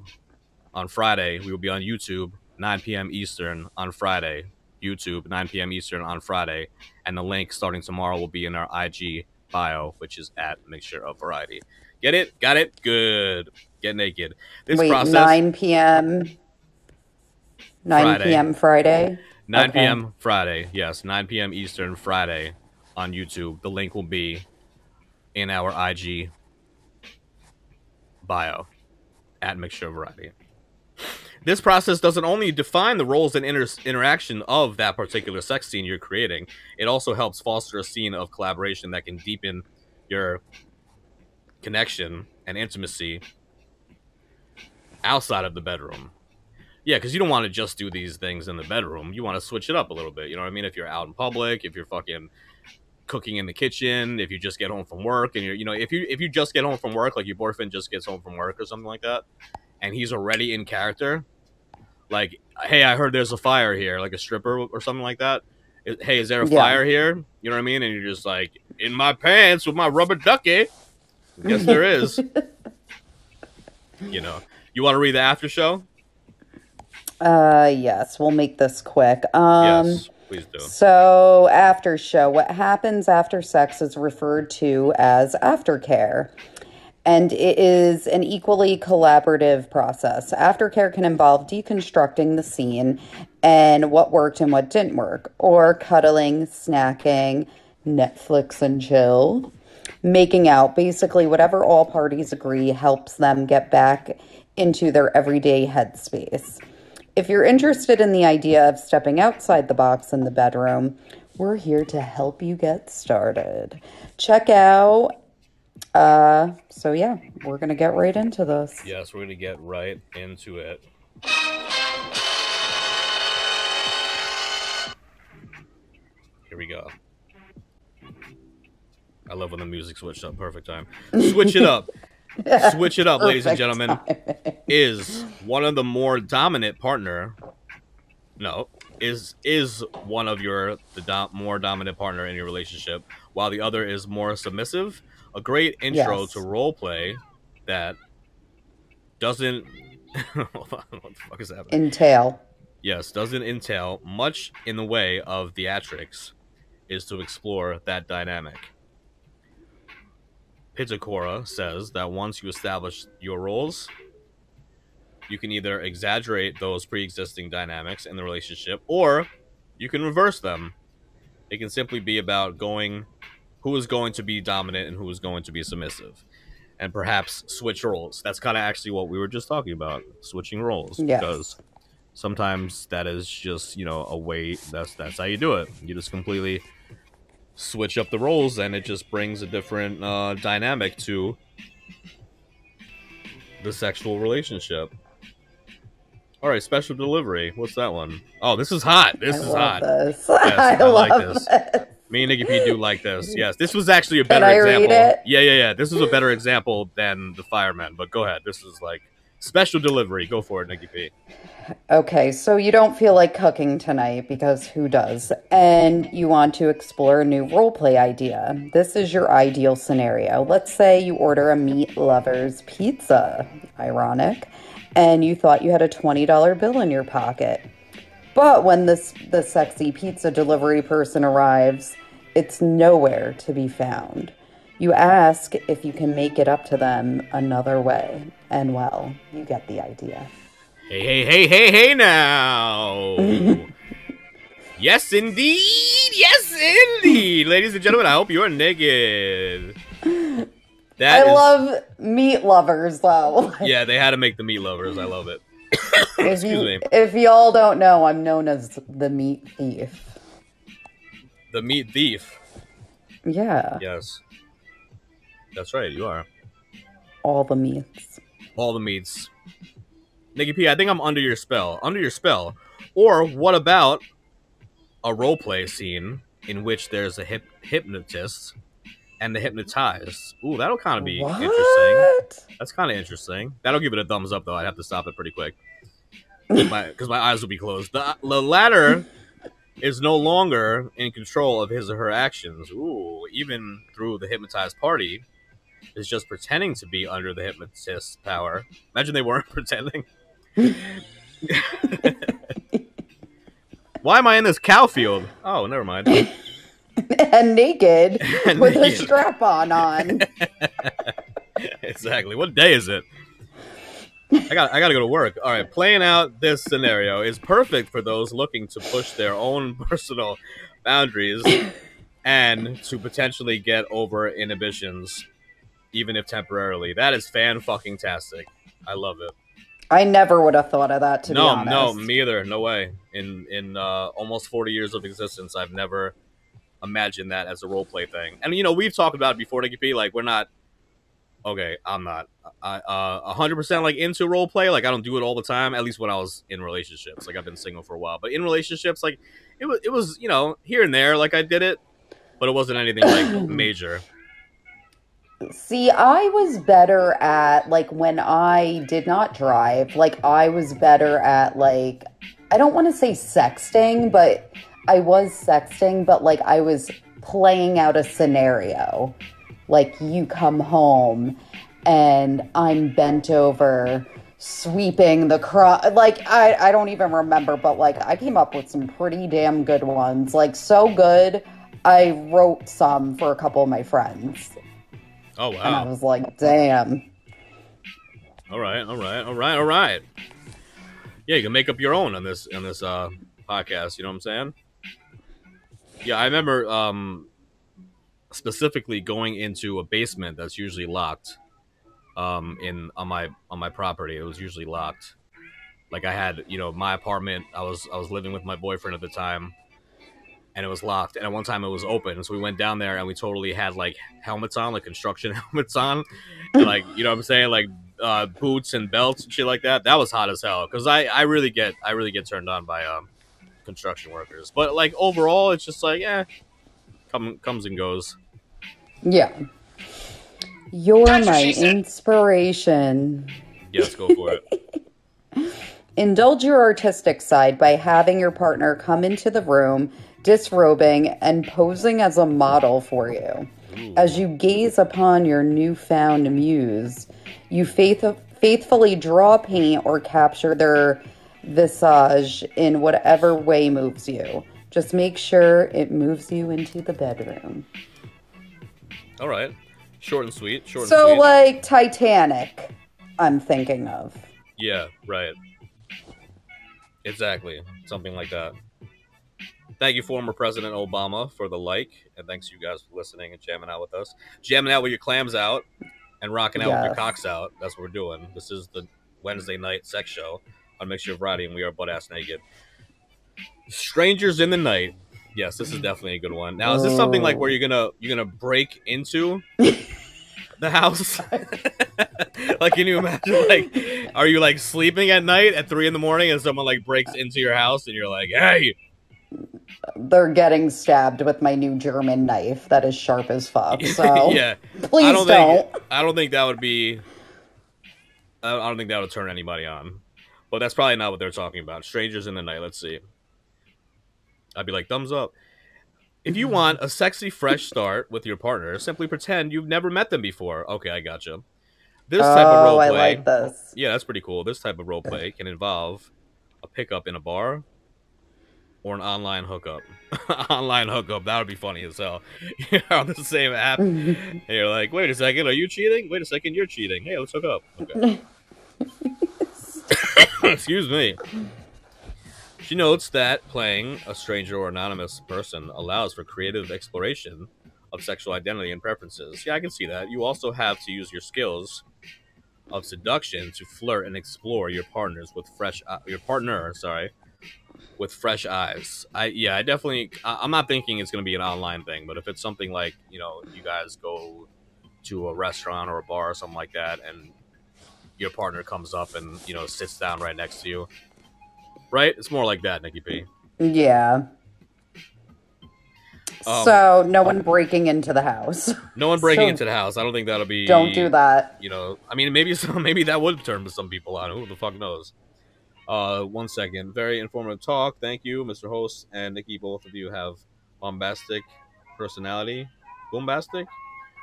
on Friday. We will be on YouTube, 9 p.m. Eastern on Friday. YouTube, 9 p.m. Eastern on Friday. And the link starting tomorrow will be in our IG bio, which is at Mixture of Variety. Get it? Got it? Good. Get naked. This Wait, process. nine PM. Nine Friday. PM Friday. 9 Okay. p.m. Friday. Yes, 9 p.m. Eastern Friday on YouTube. The link will be in our IG bio at Mixture Variety. This process doesn't only define the roles and inter- interaction of that particular sex scene you're creating, it also helps foster a scene of collaboration that can deepen your connection and intimacy outside of the bedroom. Yeah, because you don't want to just do these things in the bedroom. You want to switch it up a little bit. You know what I mean? If you're out in public, if you're fucking cooking in the kitchen, if you just get home from work, and you're, you know, if you if you just get home from work, like your boyfriend just gets home from work or something like that, and he's already in character, like, hey, I heard there's a fire here, like a stripper or something like that. Hey, is there a Yeah. fire here? You know what I mean? And you're just like in my pants with my rubber ducky. Yes, there is. you know, you want to read the after show? Uh yes, we'll make this quick. Um yes, please do. So, after show, what happens after sex is referred to as aftercare. And it is an equally collaborative process. Aftercare can involve deconstructing the scene and what worked and what didn't work, or cuddling, snacking, Netflix and chill, making out, basically, whatever all parties agree helps them get back into their everyday headspace. If you're interested in the idea of stepping outside the box in the bedroom, we're here to help you get started. Check out. Uh, so yeah, we're gonna get right into this. Yes, we're gonna get right into it. Here we go. I love when the music switched up. Perfect time. Switch it up. Switch it up, ladies and gentlemen. Is one of the more dominant partner? No, is is one of your the dom- more dominant partner in your relationship, while the other is more submissive. A great intro Yes. to role play that doesn't. What the fuck is happening? Entail. yes, doesn't entail much in the way of theatrics, is to explore that dynamic. Pitagora says that once you establish your roles, you can either exaggerate those pre existing dynamics in the relationship or you can reverse them. It can simply be about going who is going to be dominant and who is going to be submissive. And perhaps switch roles. That's kind of actually what we were just talking about switching roles. Yes. Because sometimes that is just you know a way that's that's how you do it you just completely switch up the roles and it just brings a different uh, dynamic to the sexual relationship all right special delivery what's that one? Oh, this is hot this I is hot This. Yes, I, I like love this. this. me and Nikki P do like this. Yes, this was actually a better example. Yeah, yeah, yeah. This is a better example than the fireman. But go ahead. This is like special delivery. Go for it, Nikki P. Okay, so you don't feel like cooking tonight because who does? And you want to explore a new roleplay idea. This is your ideal scenario. Let's say you order a meat lover's pizza. Ironic. And you thought you had a $20 bill in your pocket. But when this the sexy pizza delivery person arrives, it's nowhere to be found. You ask if you can make it up to them another way. And well, you get the idea. Hey, hey, hey, hey, hey now. yes, indeed. Yes, indeed. Ladies and gentlemen, I hope you're naked. That I is- love meat lovers though. Yeah, they had to make the meat lovers. I love it. Excuse you me. if y'all don't know, I'm known as the meat thief. The meat thief. Yeah, Yes. That's right, you are. all the meats. All the meats. Nikki P, I think I'm under your spell. Under your spell. Or what about a roleplay scene in which there's a hip- hypnotist and the hypnotized? Ooh, that'll kind of be interesting. What? That's kind of interesting. That'll give it a thumbs up, though. I'd have to stop it pretty quick because my, my eyes will be closed. The, the latter is no longer in control of his or her actions. Ooh, even through the hypnotized party is just pretending to be under the hypnotist's power. Imagine they weren't pretending. Why am I in this cow field? Oh, never mind. and naked And with a strap on on. exactly. What day is it? I got I got to go to work. All right, playing out this scenario is perfect for those looking to push their own personal boundaries and to potentially get over inhibitions even if temporarily. That is fan fucking tastic. I love it. I never would have thought of that to be no, honest. no, me either. No way. In in uh, almost 40 years of existence, I've never imagined that as a role play thing. And you know, we've talked about it before, P. Like, we're not. Okay, I'm not. I uh, 100% like into role play. Like, I don't do it all the time. At least when I was in relationships. Like, I've been single for a while, but in relationships, like, it was it was you know here and there. Like, I did it, but it wasn't anything like major. See, I was better at like when I did not drive, like I was better at like I don't want to say sexting, but I was sexting, but like I was playing out a scenario. Like you come home and I'm bent over sweeping the cro like I I don't even remember, but like I came up with some pretty damn good ones. Like so good I wrote some for a couple of my friends. Oh wow! And I was like, damn. All right, all right, all right, all right. Yeah, you can make up your own on this on this uh, podcast. You know what I'm saying? Yeah, I remember um, specifically going into a basement that's usually locked. Um, in on my on my property, it was usually locked. Like I had, you know, my apartment. I was I was living with my boyfriend at the time, and it was locked. And at one time, it was open. So we went down there, and we totally had like helmets on, like construction helmets on, and, like you know what I'm saying, like uh, boots and belts and shit like that. That was hot as hell because I I really get I really get turned on by um construction workers. But like overall, it's just like eh, come comes and goes. Yeah. You're That's my inspiration. Yes, go for it. Indulge your artistic side by having your partner come into the room, disrobing and posing as a model for you. As you gaze upon your newfound muse, you faith- faithfully draw, paint, or capture their visage in whatever way moves you. Just make sure it moves you into the bedroom. All right. Short and sweet. Short and So, sweet. like Titanic, I'm thinking of. Yeah, right. Exactly. Something like that. Thank you, former President Obama, for the like, and thanks you guys for listening and jamming out with us. Jamming out with your clams out and rocking out with your cocks out. That's what we're doing. This is the Wednesday night sex show on Mixture of Variety, and we are butt ass naked. Strangers in the night. Yes, this is definitely a good one. Now, is this something like where you're gonna you're gonna break into the house? like, can you imagine? Like, are you like sleeping at night at three in the morning, and someone like breaks into your house, and you're like, "Hey, They're getting stabbed with my new German knife that is sharp as fuck. So, yeah." please I don't. don't think I don't think that would be. I I don't think that would turn anybody on, but that's probably not what they're talking about. Strangers in the night. Let's see. I'd be like, thumbs up. If you want a sexy, fresh start with your partner, simply pretend you've never met them before. Okay, I gotcha. This type of oh, role I play, like this. yeah, that's pretty cool. This type of role play can involve a pickup in a bar or an online hookup. online hookup, that would be funny as hell. You're on the same app, and you're like, wait a second, are you cheating? Wait a second, you're cheating. Hey, let's hook up. Okay. Excuse me. She notes that playing a stranger or anonymous person allows for creative exploration of sexual identity and preferences. Yeah, I can see that. You also have to use your skills of seduction to flirt and explore your partners with fresh uh, your partner, sorry, with fresh eyes. I yeah, I definitely I, I'm not thinking it's going to be an online thing, but if it's something like, you know, you guys go to a restaurant or a bar or something like that and your partner comes up and, you know, sits down right next to you. Right? It's more like that, Nikki P. Yeah. Um, so, no one breaking into the house. No one breaking So- into the house. I don't think that'll be Don't do that. you know i mean maybe some maybe that would turn some people on who the fuck knows uh one second. Very informative talk. Thank you mr host and nikki. Both of you have bombastic personality. Bombastic?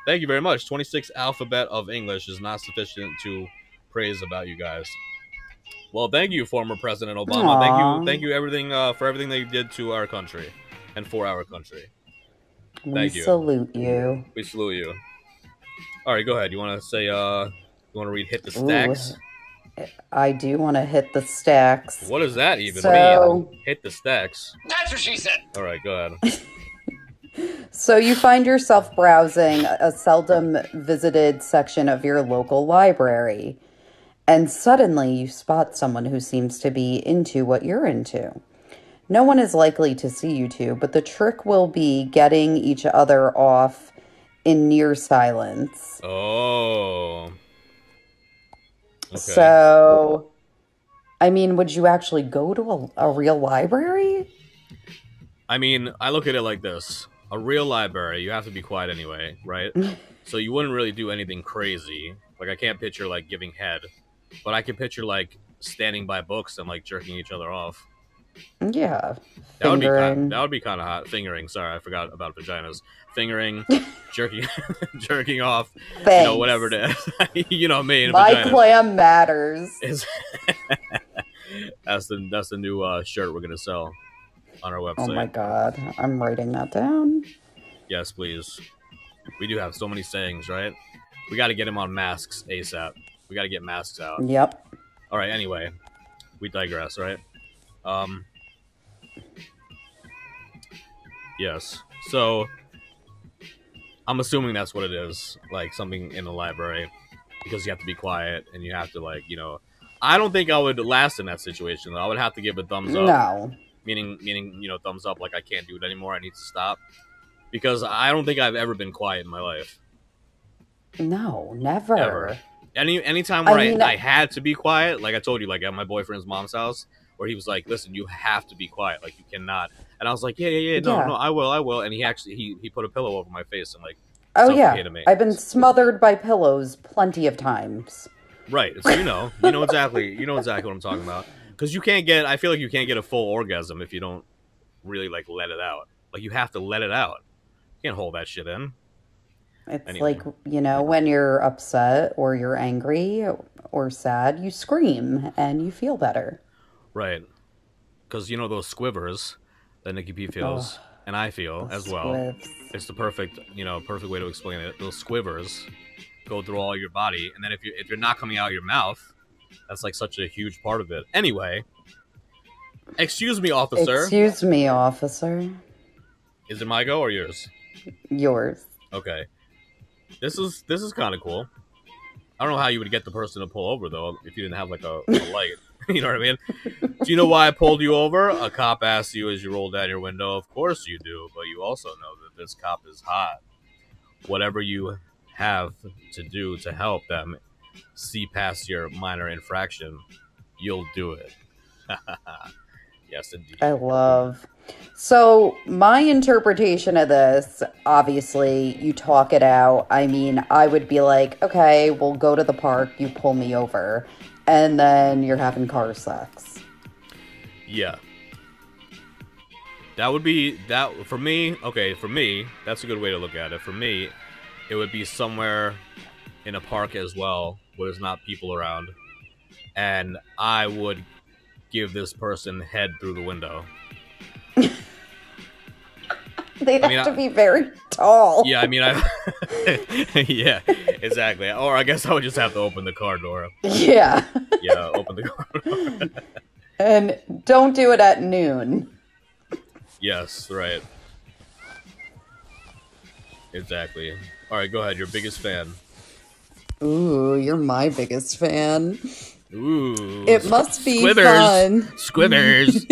Thank you very much. 26 alphabet of english is not sufficient to praise about you guys. Well thank you former president obama. Thank you thank you everything uh, for everything that you did to our country and for our country. We Thank you. salute you. we salute you. All right go ahead. You want to say uh you want to read hit the stacks I do want to hit the stacks. What does that even So- mean? Hit the stacks. That's what she said. All right, go ahead. So you find yourself browsing a seldom visited section of your local library, and suddenly you spot someone who seems to be into what you're into. No one is likely to see you two, but the trick will be getting each other off in near silence. Oh. Okay. So, I mean, would you actually go to a, a real library? I mean, I look at it like this: a real library, you have to be quiet anyway, right? so you wouldn't really do anything crazy. Like I can't picture like giving head, but I can picture like standing by books and like jerking each other off. Yeah. That would be Fingering. kind. That would be kind of hot. Fingering. Sorry, I forgot about vaginas. Fingering, jerking, jerking off. You know, whatever it is. you know me. and My vaginas. clam matters. is that's the that's the new uh, shirt we're gonna sell on our website. Oh my god, I'm writing that down. Yes, please. We do have so many sayings, right? We got to get him on masks ASAP. We got to get masks out. Yep. All right. Anyway, we digress, right? Um. Yes. So, I'm assuming that's what it is, like something in the library, because you have to be quiet and you have to like, you know. I don't think I would last in that situation. Though. I would have to give a thumbs up No. meaning meaning you know thumbs up like i can't do it anymore i need to stop because i don't think i've ever been quiet in my life No, never. Ever. any anytime where I, mean, I, had to be quiet like i told you like at my boyfriend's mom's house where he was like listen you have to be quiet like you cannot and i was like yeah yeah yeah no Yeah. no i will i will and he actually he, he put a pillow over my face and like Oh yeah, me. I've been smothered by pillows plenty of times. Right. So you know, you know exactly, you know exactly what I'm talking about. Because you can't get, I feel like you can't get a full orgasm if you don't really like let it out. Like you have to let it out. You can't hold that shit in. It's Anyway. like, you know, when you're upset or you're angry or sad, you scream and you feel better. Right. Because you know those squivers that Nikki P feels, oh, and I feel as well. It's the perfect, you know, perfect way to explain it. Those squivers go through all your body, and then if you if you're not coming out your mouth, that's like such a huge part of it. Anyway, excuse me, officer. Excuse me, officer. Is it my go or yours? Yours. Okay. This is this is kind of cool. I don't know how you would get the person to pull over though if you didn't have like a, a light. you know what I mean? Do you know why I pulled you over? A cop asked you as you rolled down your window. Of course you do, but you also know that this cop is hot. Whatever you have to do to help them see past your minor infraction, you'll do it. yes, indeed. I love. So, my interpretation of this, obviously, you talk it out. I mean, I would be like, okay, we'll go to the park, you pull me over, and then you're having car sex. Yeah. That would be that for me. Okay, for me, that's a good way to look at it. For me, it would be somewhere in a park as well where there's not people around, and I would give this person head through the window. They'd I mean, have to I- be very tall. Yeah, I mean, I. yeah, exactly. Or I guess I would just have to open the car door. Yeah. Yeah, open the car door. And don't do it at noon. yes, right. Exactly. All right, go ahead. Your biggest fan. Ooh, you're my biggest fan. Ooh. It must be Squivers. fun. Squivers.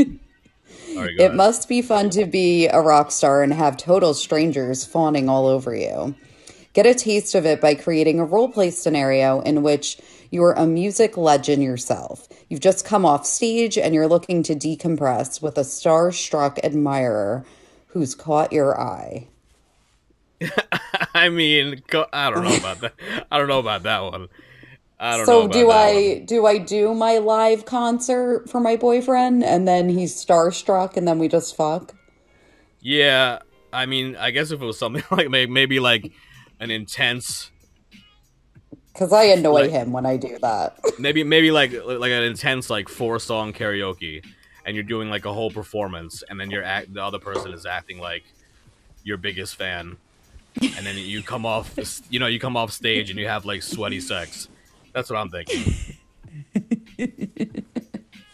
It ahead. must be fun to be a rock star and have total strangers fawning all over you. Get a taste of it by creating a roleplay scenario in which you're a music legend yourself. You've just come off stage and you're looking to decompress with a star-struck admirer who's caught your eye. I mean, I don't know about that. I don't know about that one. I don't know. So do I one. do I do my live concert for my boyfriend and then he's starstruck and then we just fuck? Yeah, I mean, I guess if it was something like maybe like an intense, Cuz I annoy Like- him when I do that. maybe maybe like like an intense like four song karaoke, and you're doing like a whole performance, and then you're act the other person is acting like your biggest fan, and then you come off, you know, you come off stage and you have like sweaty sex. That's what I'm thinking.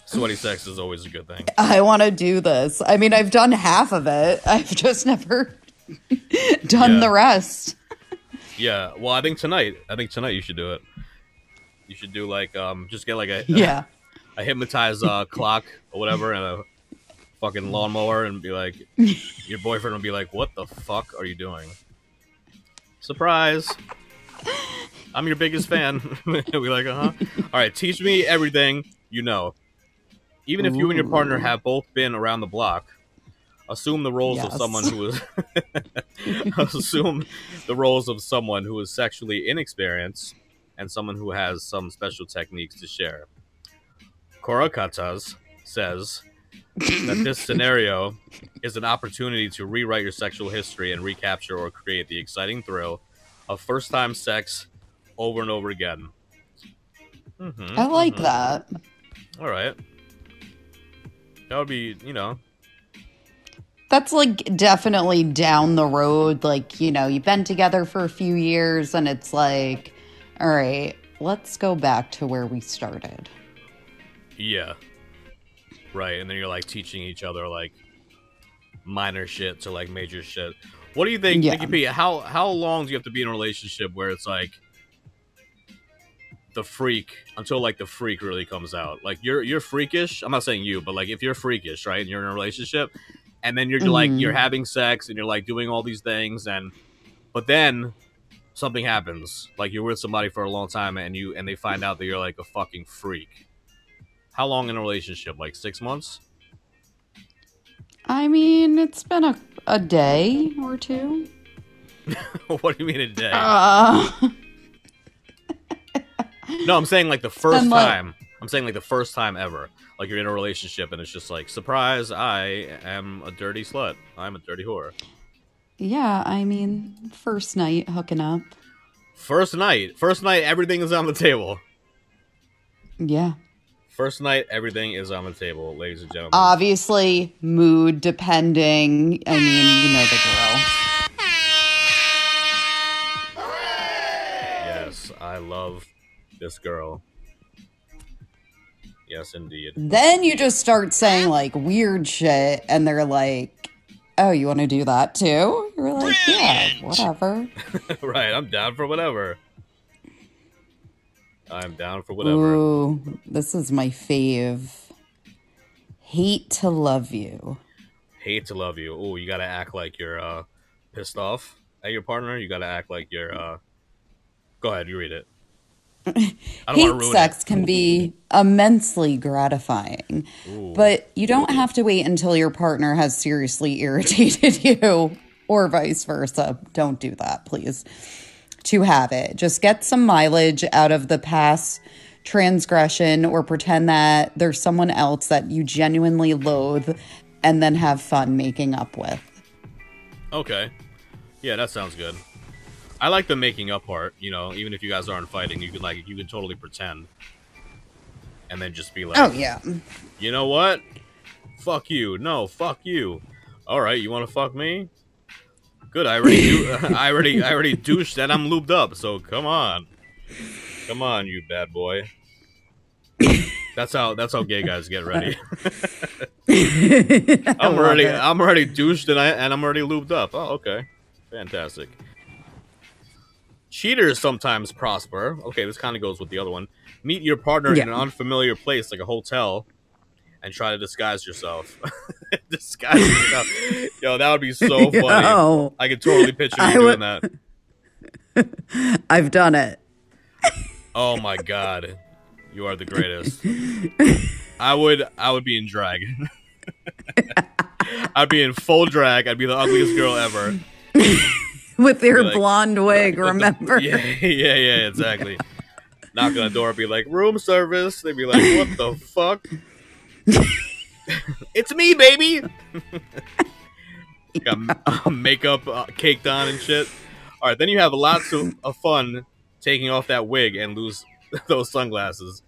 sweaty sex is always a good thing. I want to do this. I mean, I've done half of it. I've just never done Yeah. the rest. Yeah, well, I think tonight, I think tonight you should do it. You should do like um, just get like a Yeah. a hypnotized uh, clock or whatever and a fucking lawnmower and be like, your boyfriend will be like, what the fuck are you doing? Surprise! I'm your biggest fan. He'll like, uh huh. All right, teach me everything you know. Even if you and your partner have both been around the block, assume the roles of someone who is assume the roles of someone who is sexually inexperienced and someone who has some special techniques to share. Korakatas says that this scenario is an opportunity to rewrite your sexual history and recapture or create the exciting thrill of first time sex over and over again. Mhm, I like mhm. that. All right. That would be, you know, That's like definitely down the road. Like, you know, you've been together for a few years and it's like, all right, let's go back to where we started. yeah. Right. And then you're like teaching each other like minor shit to like major shit. What do you think, Yeah. Nikki P? How how long do you have to be in a relationship where it's like the freak until like the freak really comes out? Like you're you're freakish. I'm not saying you, but like if you're freakish, right? And you're in a relationship, and then you're like Mhm. you're having sex and you're like doing all these things, and but then something happens. Like you're with somebody for a long time, and you and they find out that you're like a fucking freak. How long in a relationship? Like six months? I mean, it's been a, a day or two. what do you mean a day? Uh, no, I'm saying like the first like- time. I'm saying like the first time ever. Like you're in a relationship and it's just like, surprise, I am a dirty slut. I'm a dirty whore. yeah, I mean, first night hooking up. First night. First night, everything is on the table. Yeah. First night, everything is on the table, ladies and gentlemen. Obviously, mood depending. I mean, you know the drill. yes, I love this girl. Yes, indeed. Then you just start saying like weird shit, and they're like, "Oh, you want to do that too?" You're like, "Yeah, whatever." right, I'm down for whatever. I'm down for whatever. Ooh, this is my fave. Hate to love you. Hate to love you. Oh, you gotta act like you're uh pissed off at your partner. You gotta act like you're uh. Go ahead, you read it. I don't want to Hate sex it. can be immensely gratifying, Ooh. but you don't have to wait until your partner has seriously irritated you, or vice versa. Don't do that, please. To have it, just get some mileage out of the past transgression, or pretend that there's someone else that you genuinely loathe, and then have fun making up with. Okay. Yeah, that sounds good. I like the making up part. You know, even if you guys aren't fighting, you can like you can totally pretend, and then just be like, Oh yeah. you know what? Fuck you. No, fuck you. All right, you want to fuck me? Good. I already, do- I already, I already douched and I'm lubed up. So come on, come on, you bad boy. That's how. That's how gay guys get ready. I'm already. I'm already douched and I and I'm already lubed up. Oh, okay, fantastic. Cheaters sometimes prosper. Okay, this kind of goes with the other one. Meet your partner in an unfamiliar place like a hotel and try to disguise yourself. disguise yourself. Yo, that would be so funny. Yo. I could totally picture you I doing would- that. I've done it. Oh my god. You are the greatest. I would I would be in drag. I'd be in full drag. I'd be the ugliest girl ever. With your like- blonde wig, remember? Yeah, yeah, yeah, exactly. Knock on the door, be like, room service. They'd be like, what the fuck? it's me, baby. Got uh, makeup uh, caked on and shit. All right, then you have lots of, of fun taking off that wig and lose those sunglasses.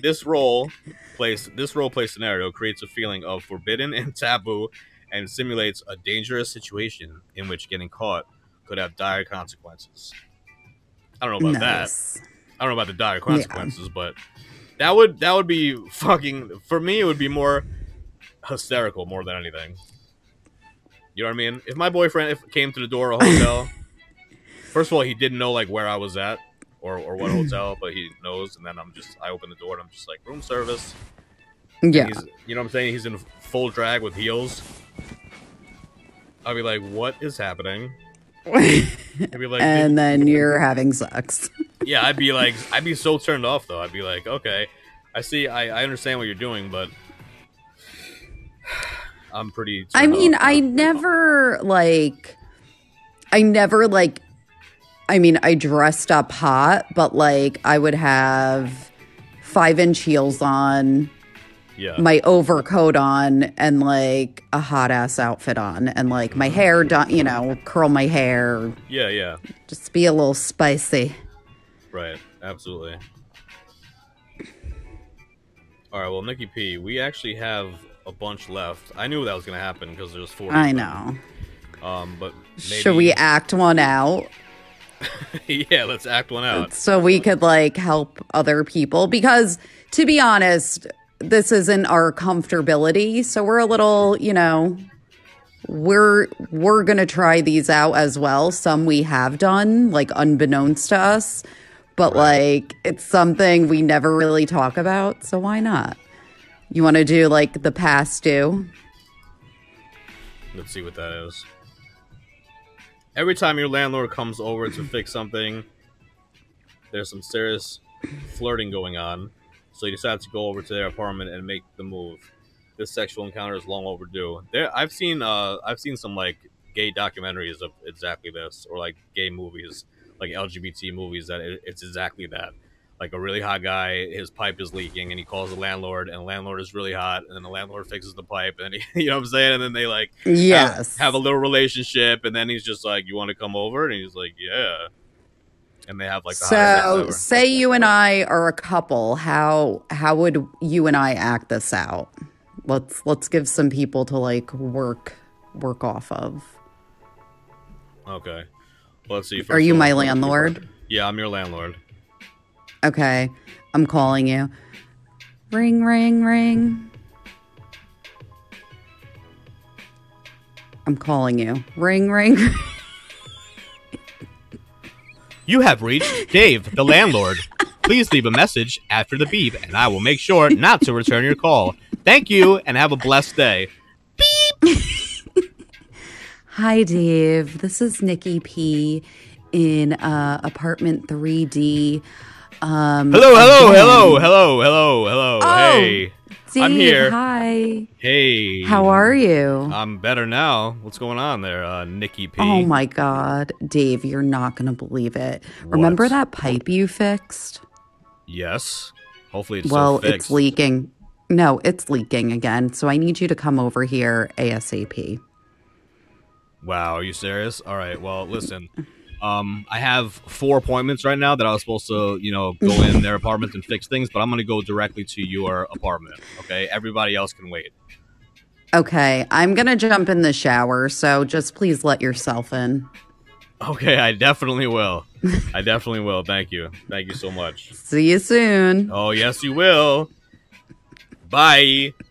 this role place this role play scenario creates a feeling of forbidden and taboo and simulates a dangerous situation in which getting caught could have dire consequences. I don't know about that. I don't know about the dire consequences, but that would that would be fucking for me. It would be more hysterical more than anything. You know what I mean? If my boyfriend if came to the door of a hotel, first of all, he didn't know like where I was at or or what hotel, but he knows, and then I'm just I open the door and I'm just like room service. Yeah. He's, you know what I'm saying? He's in full drag with heels. I'll be like, what is happening? I'd be like, and then you're having sex. yeah, I'd be like, I'd be so turned off though. I'd be like, okay, I see, I, I understand what you're doing, but I'm pretty. I mean, off. I never like, I never like, I mean, I dressed up hot, but like, I would have five inch heels on, yeah, my overcoat on, and like a hot ass outfit on, and like my hair done, you know, curl my hair, yeah, yeah, just be a little spicy. right, absolutely. All right, well, Nikki P, we actually have a bunch left. I knew that was gonna happen because there's four. I know. Um, but maybe, Should we act one out? yeah, let's act one out. so we could like help other people because to be honest this isn't our comfortability. So we're a little you know we're we're gonna try these out as well. Some we have done like unbeknownst to us but like it's something we never really talk about so why not? You want to do like the past due Let's see what that is. Every time your landlord comes over to fix something, there's some serious flirting going on. So you decide to go over to their apartment and make the move. This sexual encounter is long overdue. There, I've seen, uh, I've seen some like gay documentaries of exactly this, or like gay movies, like LGBT movies. That it, it's exactly that. Like a really hot guy, his pipe is leaking, and he calls the landlord, and the landlord is really hot, and then the landlord fixes the pipe, and he, you know what I'm saying, and then they like have- Yes. have, a little relationship, and then he's just like, "You want to come over?" And he's like, "Yeah," and they have like the so say you and I are a couple. How how would you and I act this out? Let's let's give some people to like work work off of. Okay, let's see. Are you my landlord? Yeah, I'm your landlord. Okay, I'm calling you. Ring ring ring. I'm calling you. Ring ring. You have reached Dave, the landlord. Please leave a message after the beep, and I will make sure not to return your call. Thank you, and have a blessed day. Hi, Dave. This is Nikki P in uh, apartment 3D. Um, Hello, hello, again- hello, hello, hello, hello. Oh, hey, Dave, I'm here. Hi. Hey, How are you? I'm better now. What's going on there, uh, Nikki P? Oh my God, Dave, you're not going to believe it. Remember that pipe you fixed? Yes. Hopefully it's well, it's leaking. No, it's leaking again. So I need you to come over here ASAP. Wow, are you serious? All right. Well, listen. Um, I have four appointments right now that I was supposed to, you know, go in their apartments and fix things, but I'm gonna go directly to your apartment. Okay. Everybody else can wait. Okay, I'm going to jump in the shower. So just please let yourself in. Okay, I definitely will. I definitely will. Thank you. Thank you so much. See you soon. Oh, yes, you will. Bye.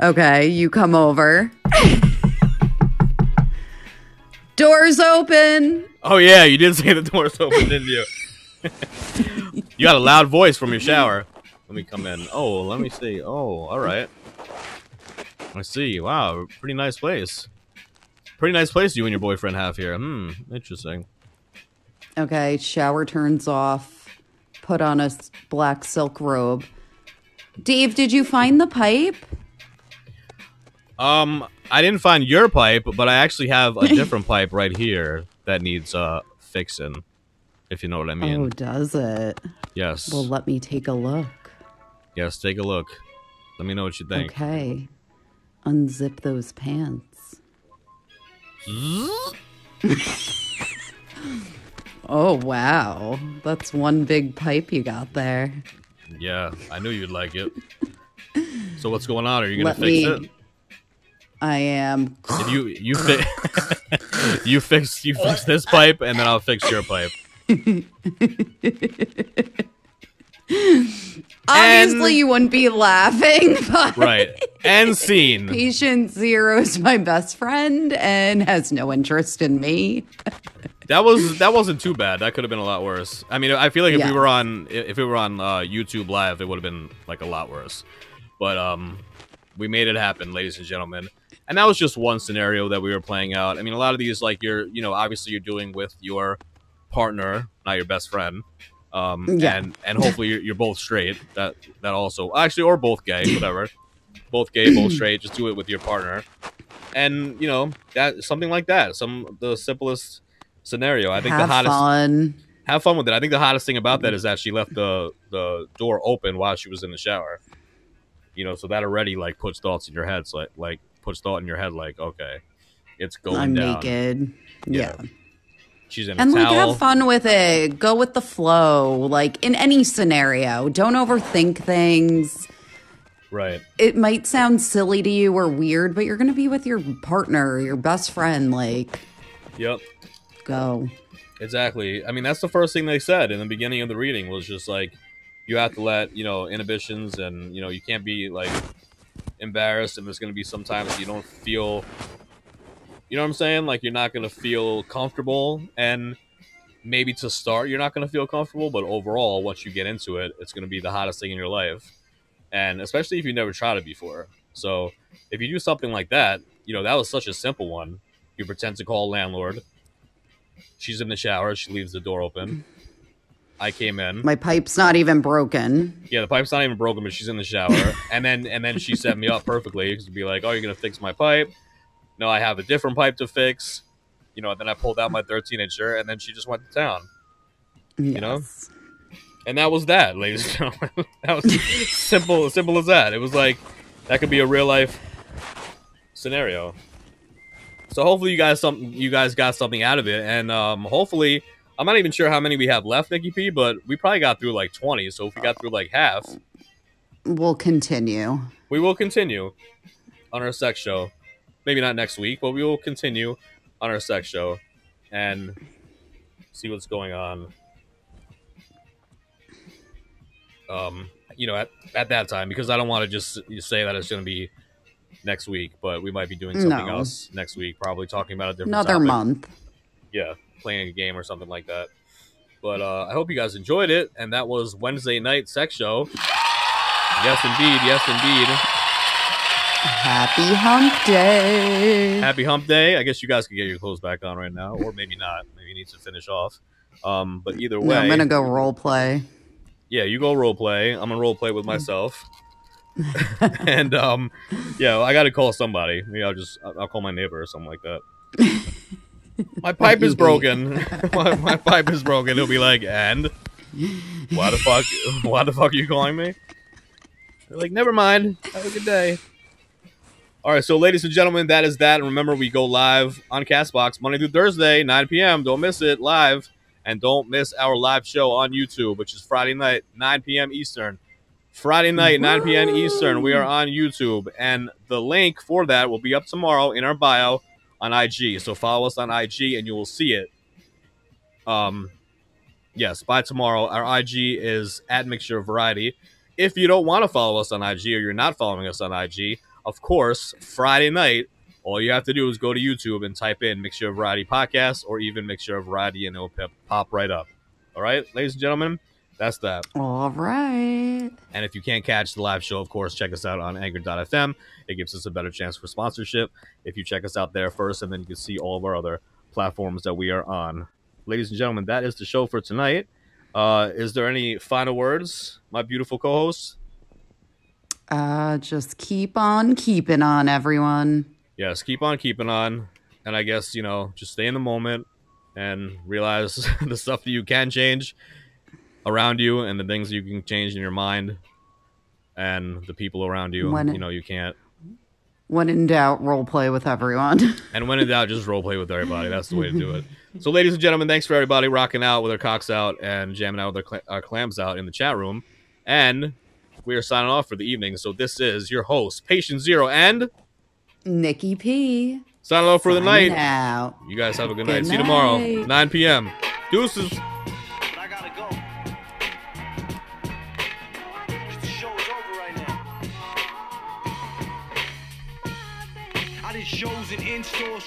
Okay, you come over. Doors open. Oh yeah, you did say the door's open, didn't you? you got a loud voice from your shower. Let me come in. Oh, let me see. Oh, all right. I see. Wow, pretty nice place. Pretty nice place you and your boyfriend have here. Hmm, interesting. Okay, shower turns off. Put on a black silk robe. Dave, did you find the pipe? Um, I didn't find your pipe, but I actually have a different pipe right here that needs uh fixing. If you know what I mean. Oh, does it? yes. Well, let me take a look. yes. Take a look. Let me know what you think. Okay. Unzip those pants. Oh, wow. That's one big pipe you got there. Yeah, I knew you'd like it. So what's going on? Are you gonna Let fix me- it? I am. If you you fi- you fix you fix this pipe, and then I'll fix your pipe. Obviously, you wouldn't be laughing, but Right. And scene. patient zero is my best friend and has no interest in me. That was that wasn't too bad. That could have been a lot worse. I mean, I feel like if Yeah. we were on if we were on uh, YouTube Live, it would have been like a lot worse. But um, we made it happen, ladies and gentlemen. And that was just one scenario that we were playing out. I mean, a lot of these, like you're, you know, obviously you're doing with your partner, not your best friend. Um, Yeah. and and hopefully you're, you're both straight. That that also actually or both gay, whatever. both gay, both straight. Just do it with your partner. And you know that something like that. Some the simplest scenario. I think Have the hottest fun. have fun with it. I think the hottest thing about that is that she left the the door open while she was in the shower. You know, so that already like puts thoughts in your head. So like like puts thought in your head like, okay, it's going I'm down. naked. Yeah. She's in a And like towel. have fun with it. Go with the flow. Like in any scenario. Don't overthink things. Right. It might sound silly to you or weird, but you're gonna be with your partner, your best friend. Like, Yep. go. Exactly. I mean, that's the first thing they said in the beginning of the reading was just like you have to let you know inhibitions and you know you can't be like embarrassed and there's going to be sometimes you don't feel you know what i'm saying? Like you're not going to feel comfortable. And maybe to start you're not going to feel comfortable but overall once you get into it it's going to be the hottest thing in your life. And especially if you never tried it before. So if you do something like that you know that was such a simple one. You pretend to call landlord. She's in the shower. She leaves the door open I came in. My pipe's not even broken. Yeah, the pipe's not even broken, but she's in the shower. and then and then she set me up perfectly to be like, "Oh, you're gonna fix my pipe? No, I have a different pipe to fix." You know. Then I pulled out my 13 incher, and then she just went to town. Yes. know? And that was that, ladies and gentlemen. that was simple, simple as that. It was like that could be a real life scenario. So hopefully you guys something you guys got something out of it, and um, hopefully I'm not even sure how many we have left, Nikki P, but we probably got through like 20. So if we got through like half, We'll continue. we will continue on our sex show. Maybe not next week, but we will continue on our sex show and see what's going on. Um, you know, at, at that time, because I don't want to just say that it's going to be next week, but we might be doing something No. else next week, probably talking about a different Another topic. month. Yeah, playing a game or something like that. But uh, I hope you guys enjoyed it, and that was Wednesday night sex show. Yes, indeed. Yes, indeed. Happy hump day. Happy Hump Day. I guess you guys can get your clothes back on right now, or maybe not. Maybe you need to finish off. Um, but either No, way, I'm gonna go role play. yeah, you go role play. I'm gonna role play with myself. and um, yeah, I got to call somebody. Maybe I'll just I'll call my neighbor or something like that. my pipe is broken. my, my pipe is broken. He'll be like, and why the fuck? Why the fuck are you calling me? They're like, never mind. Have a good day. All right, so ladies and gentlemen, that is that. And remember, we go live on Castbox Monday through Thursday, 9 p.m. Don't miss it live. And don't miss our live show on YouTube, which is Friday night, 9 p.m. Eastern. Friday night, 9 p.m. Eastern, we are on YouTube. And the link for that will be up tomorrow in our bio on IG. So follow us on IG and you will see it. Um, yes, by tomorrow, our IG is at Mixture of Variety. If you don't want to follow us on IG or you're not following us on IG, of course, Friday night, all you have to do is go to YouTube and type in Mixture of Variety Podcast or even Mixture of Variety and it'll pop- pop right up. All right, ladies and gentlemen, that's that. All right. And if you can't catch the live show, of course, check us out on Anchor.fm. It gives us a better chance for sponsorship if you check us out there first, and then you can see all of our other platforms that we are on. Ladies and gentlemen, that is the show for tonight. Uh, is there any final words, my beautiful co-hosts? Uh, just keep on keeping on, everyone. Yes, keep on keeping on, and I guess you know, just stay in the moment and realize the stuff that you can change around you, and the things you can change in your mind, and the people around you. When- you know, you can't. When in doubt, role play with everyone. And when in doubt, just role play with everybody. That's the way to do it. So, ladies and gentlemen, thanks for everybody rocking out with their cocks out and jamming out with their cla- uh, clams out in the chat room. And we are signing off for the evening. So, this is your host, Patient Zero, and Nikki P. signing off for the night. Out. You guys have a good, Good night. See you tomorrow, 9 p.m. Deuces. Now.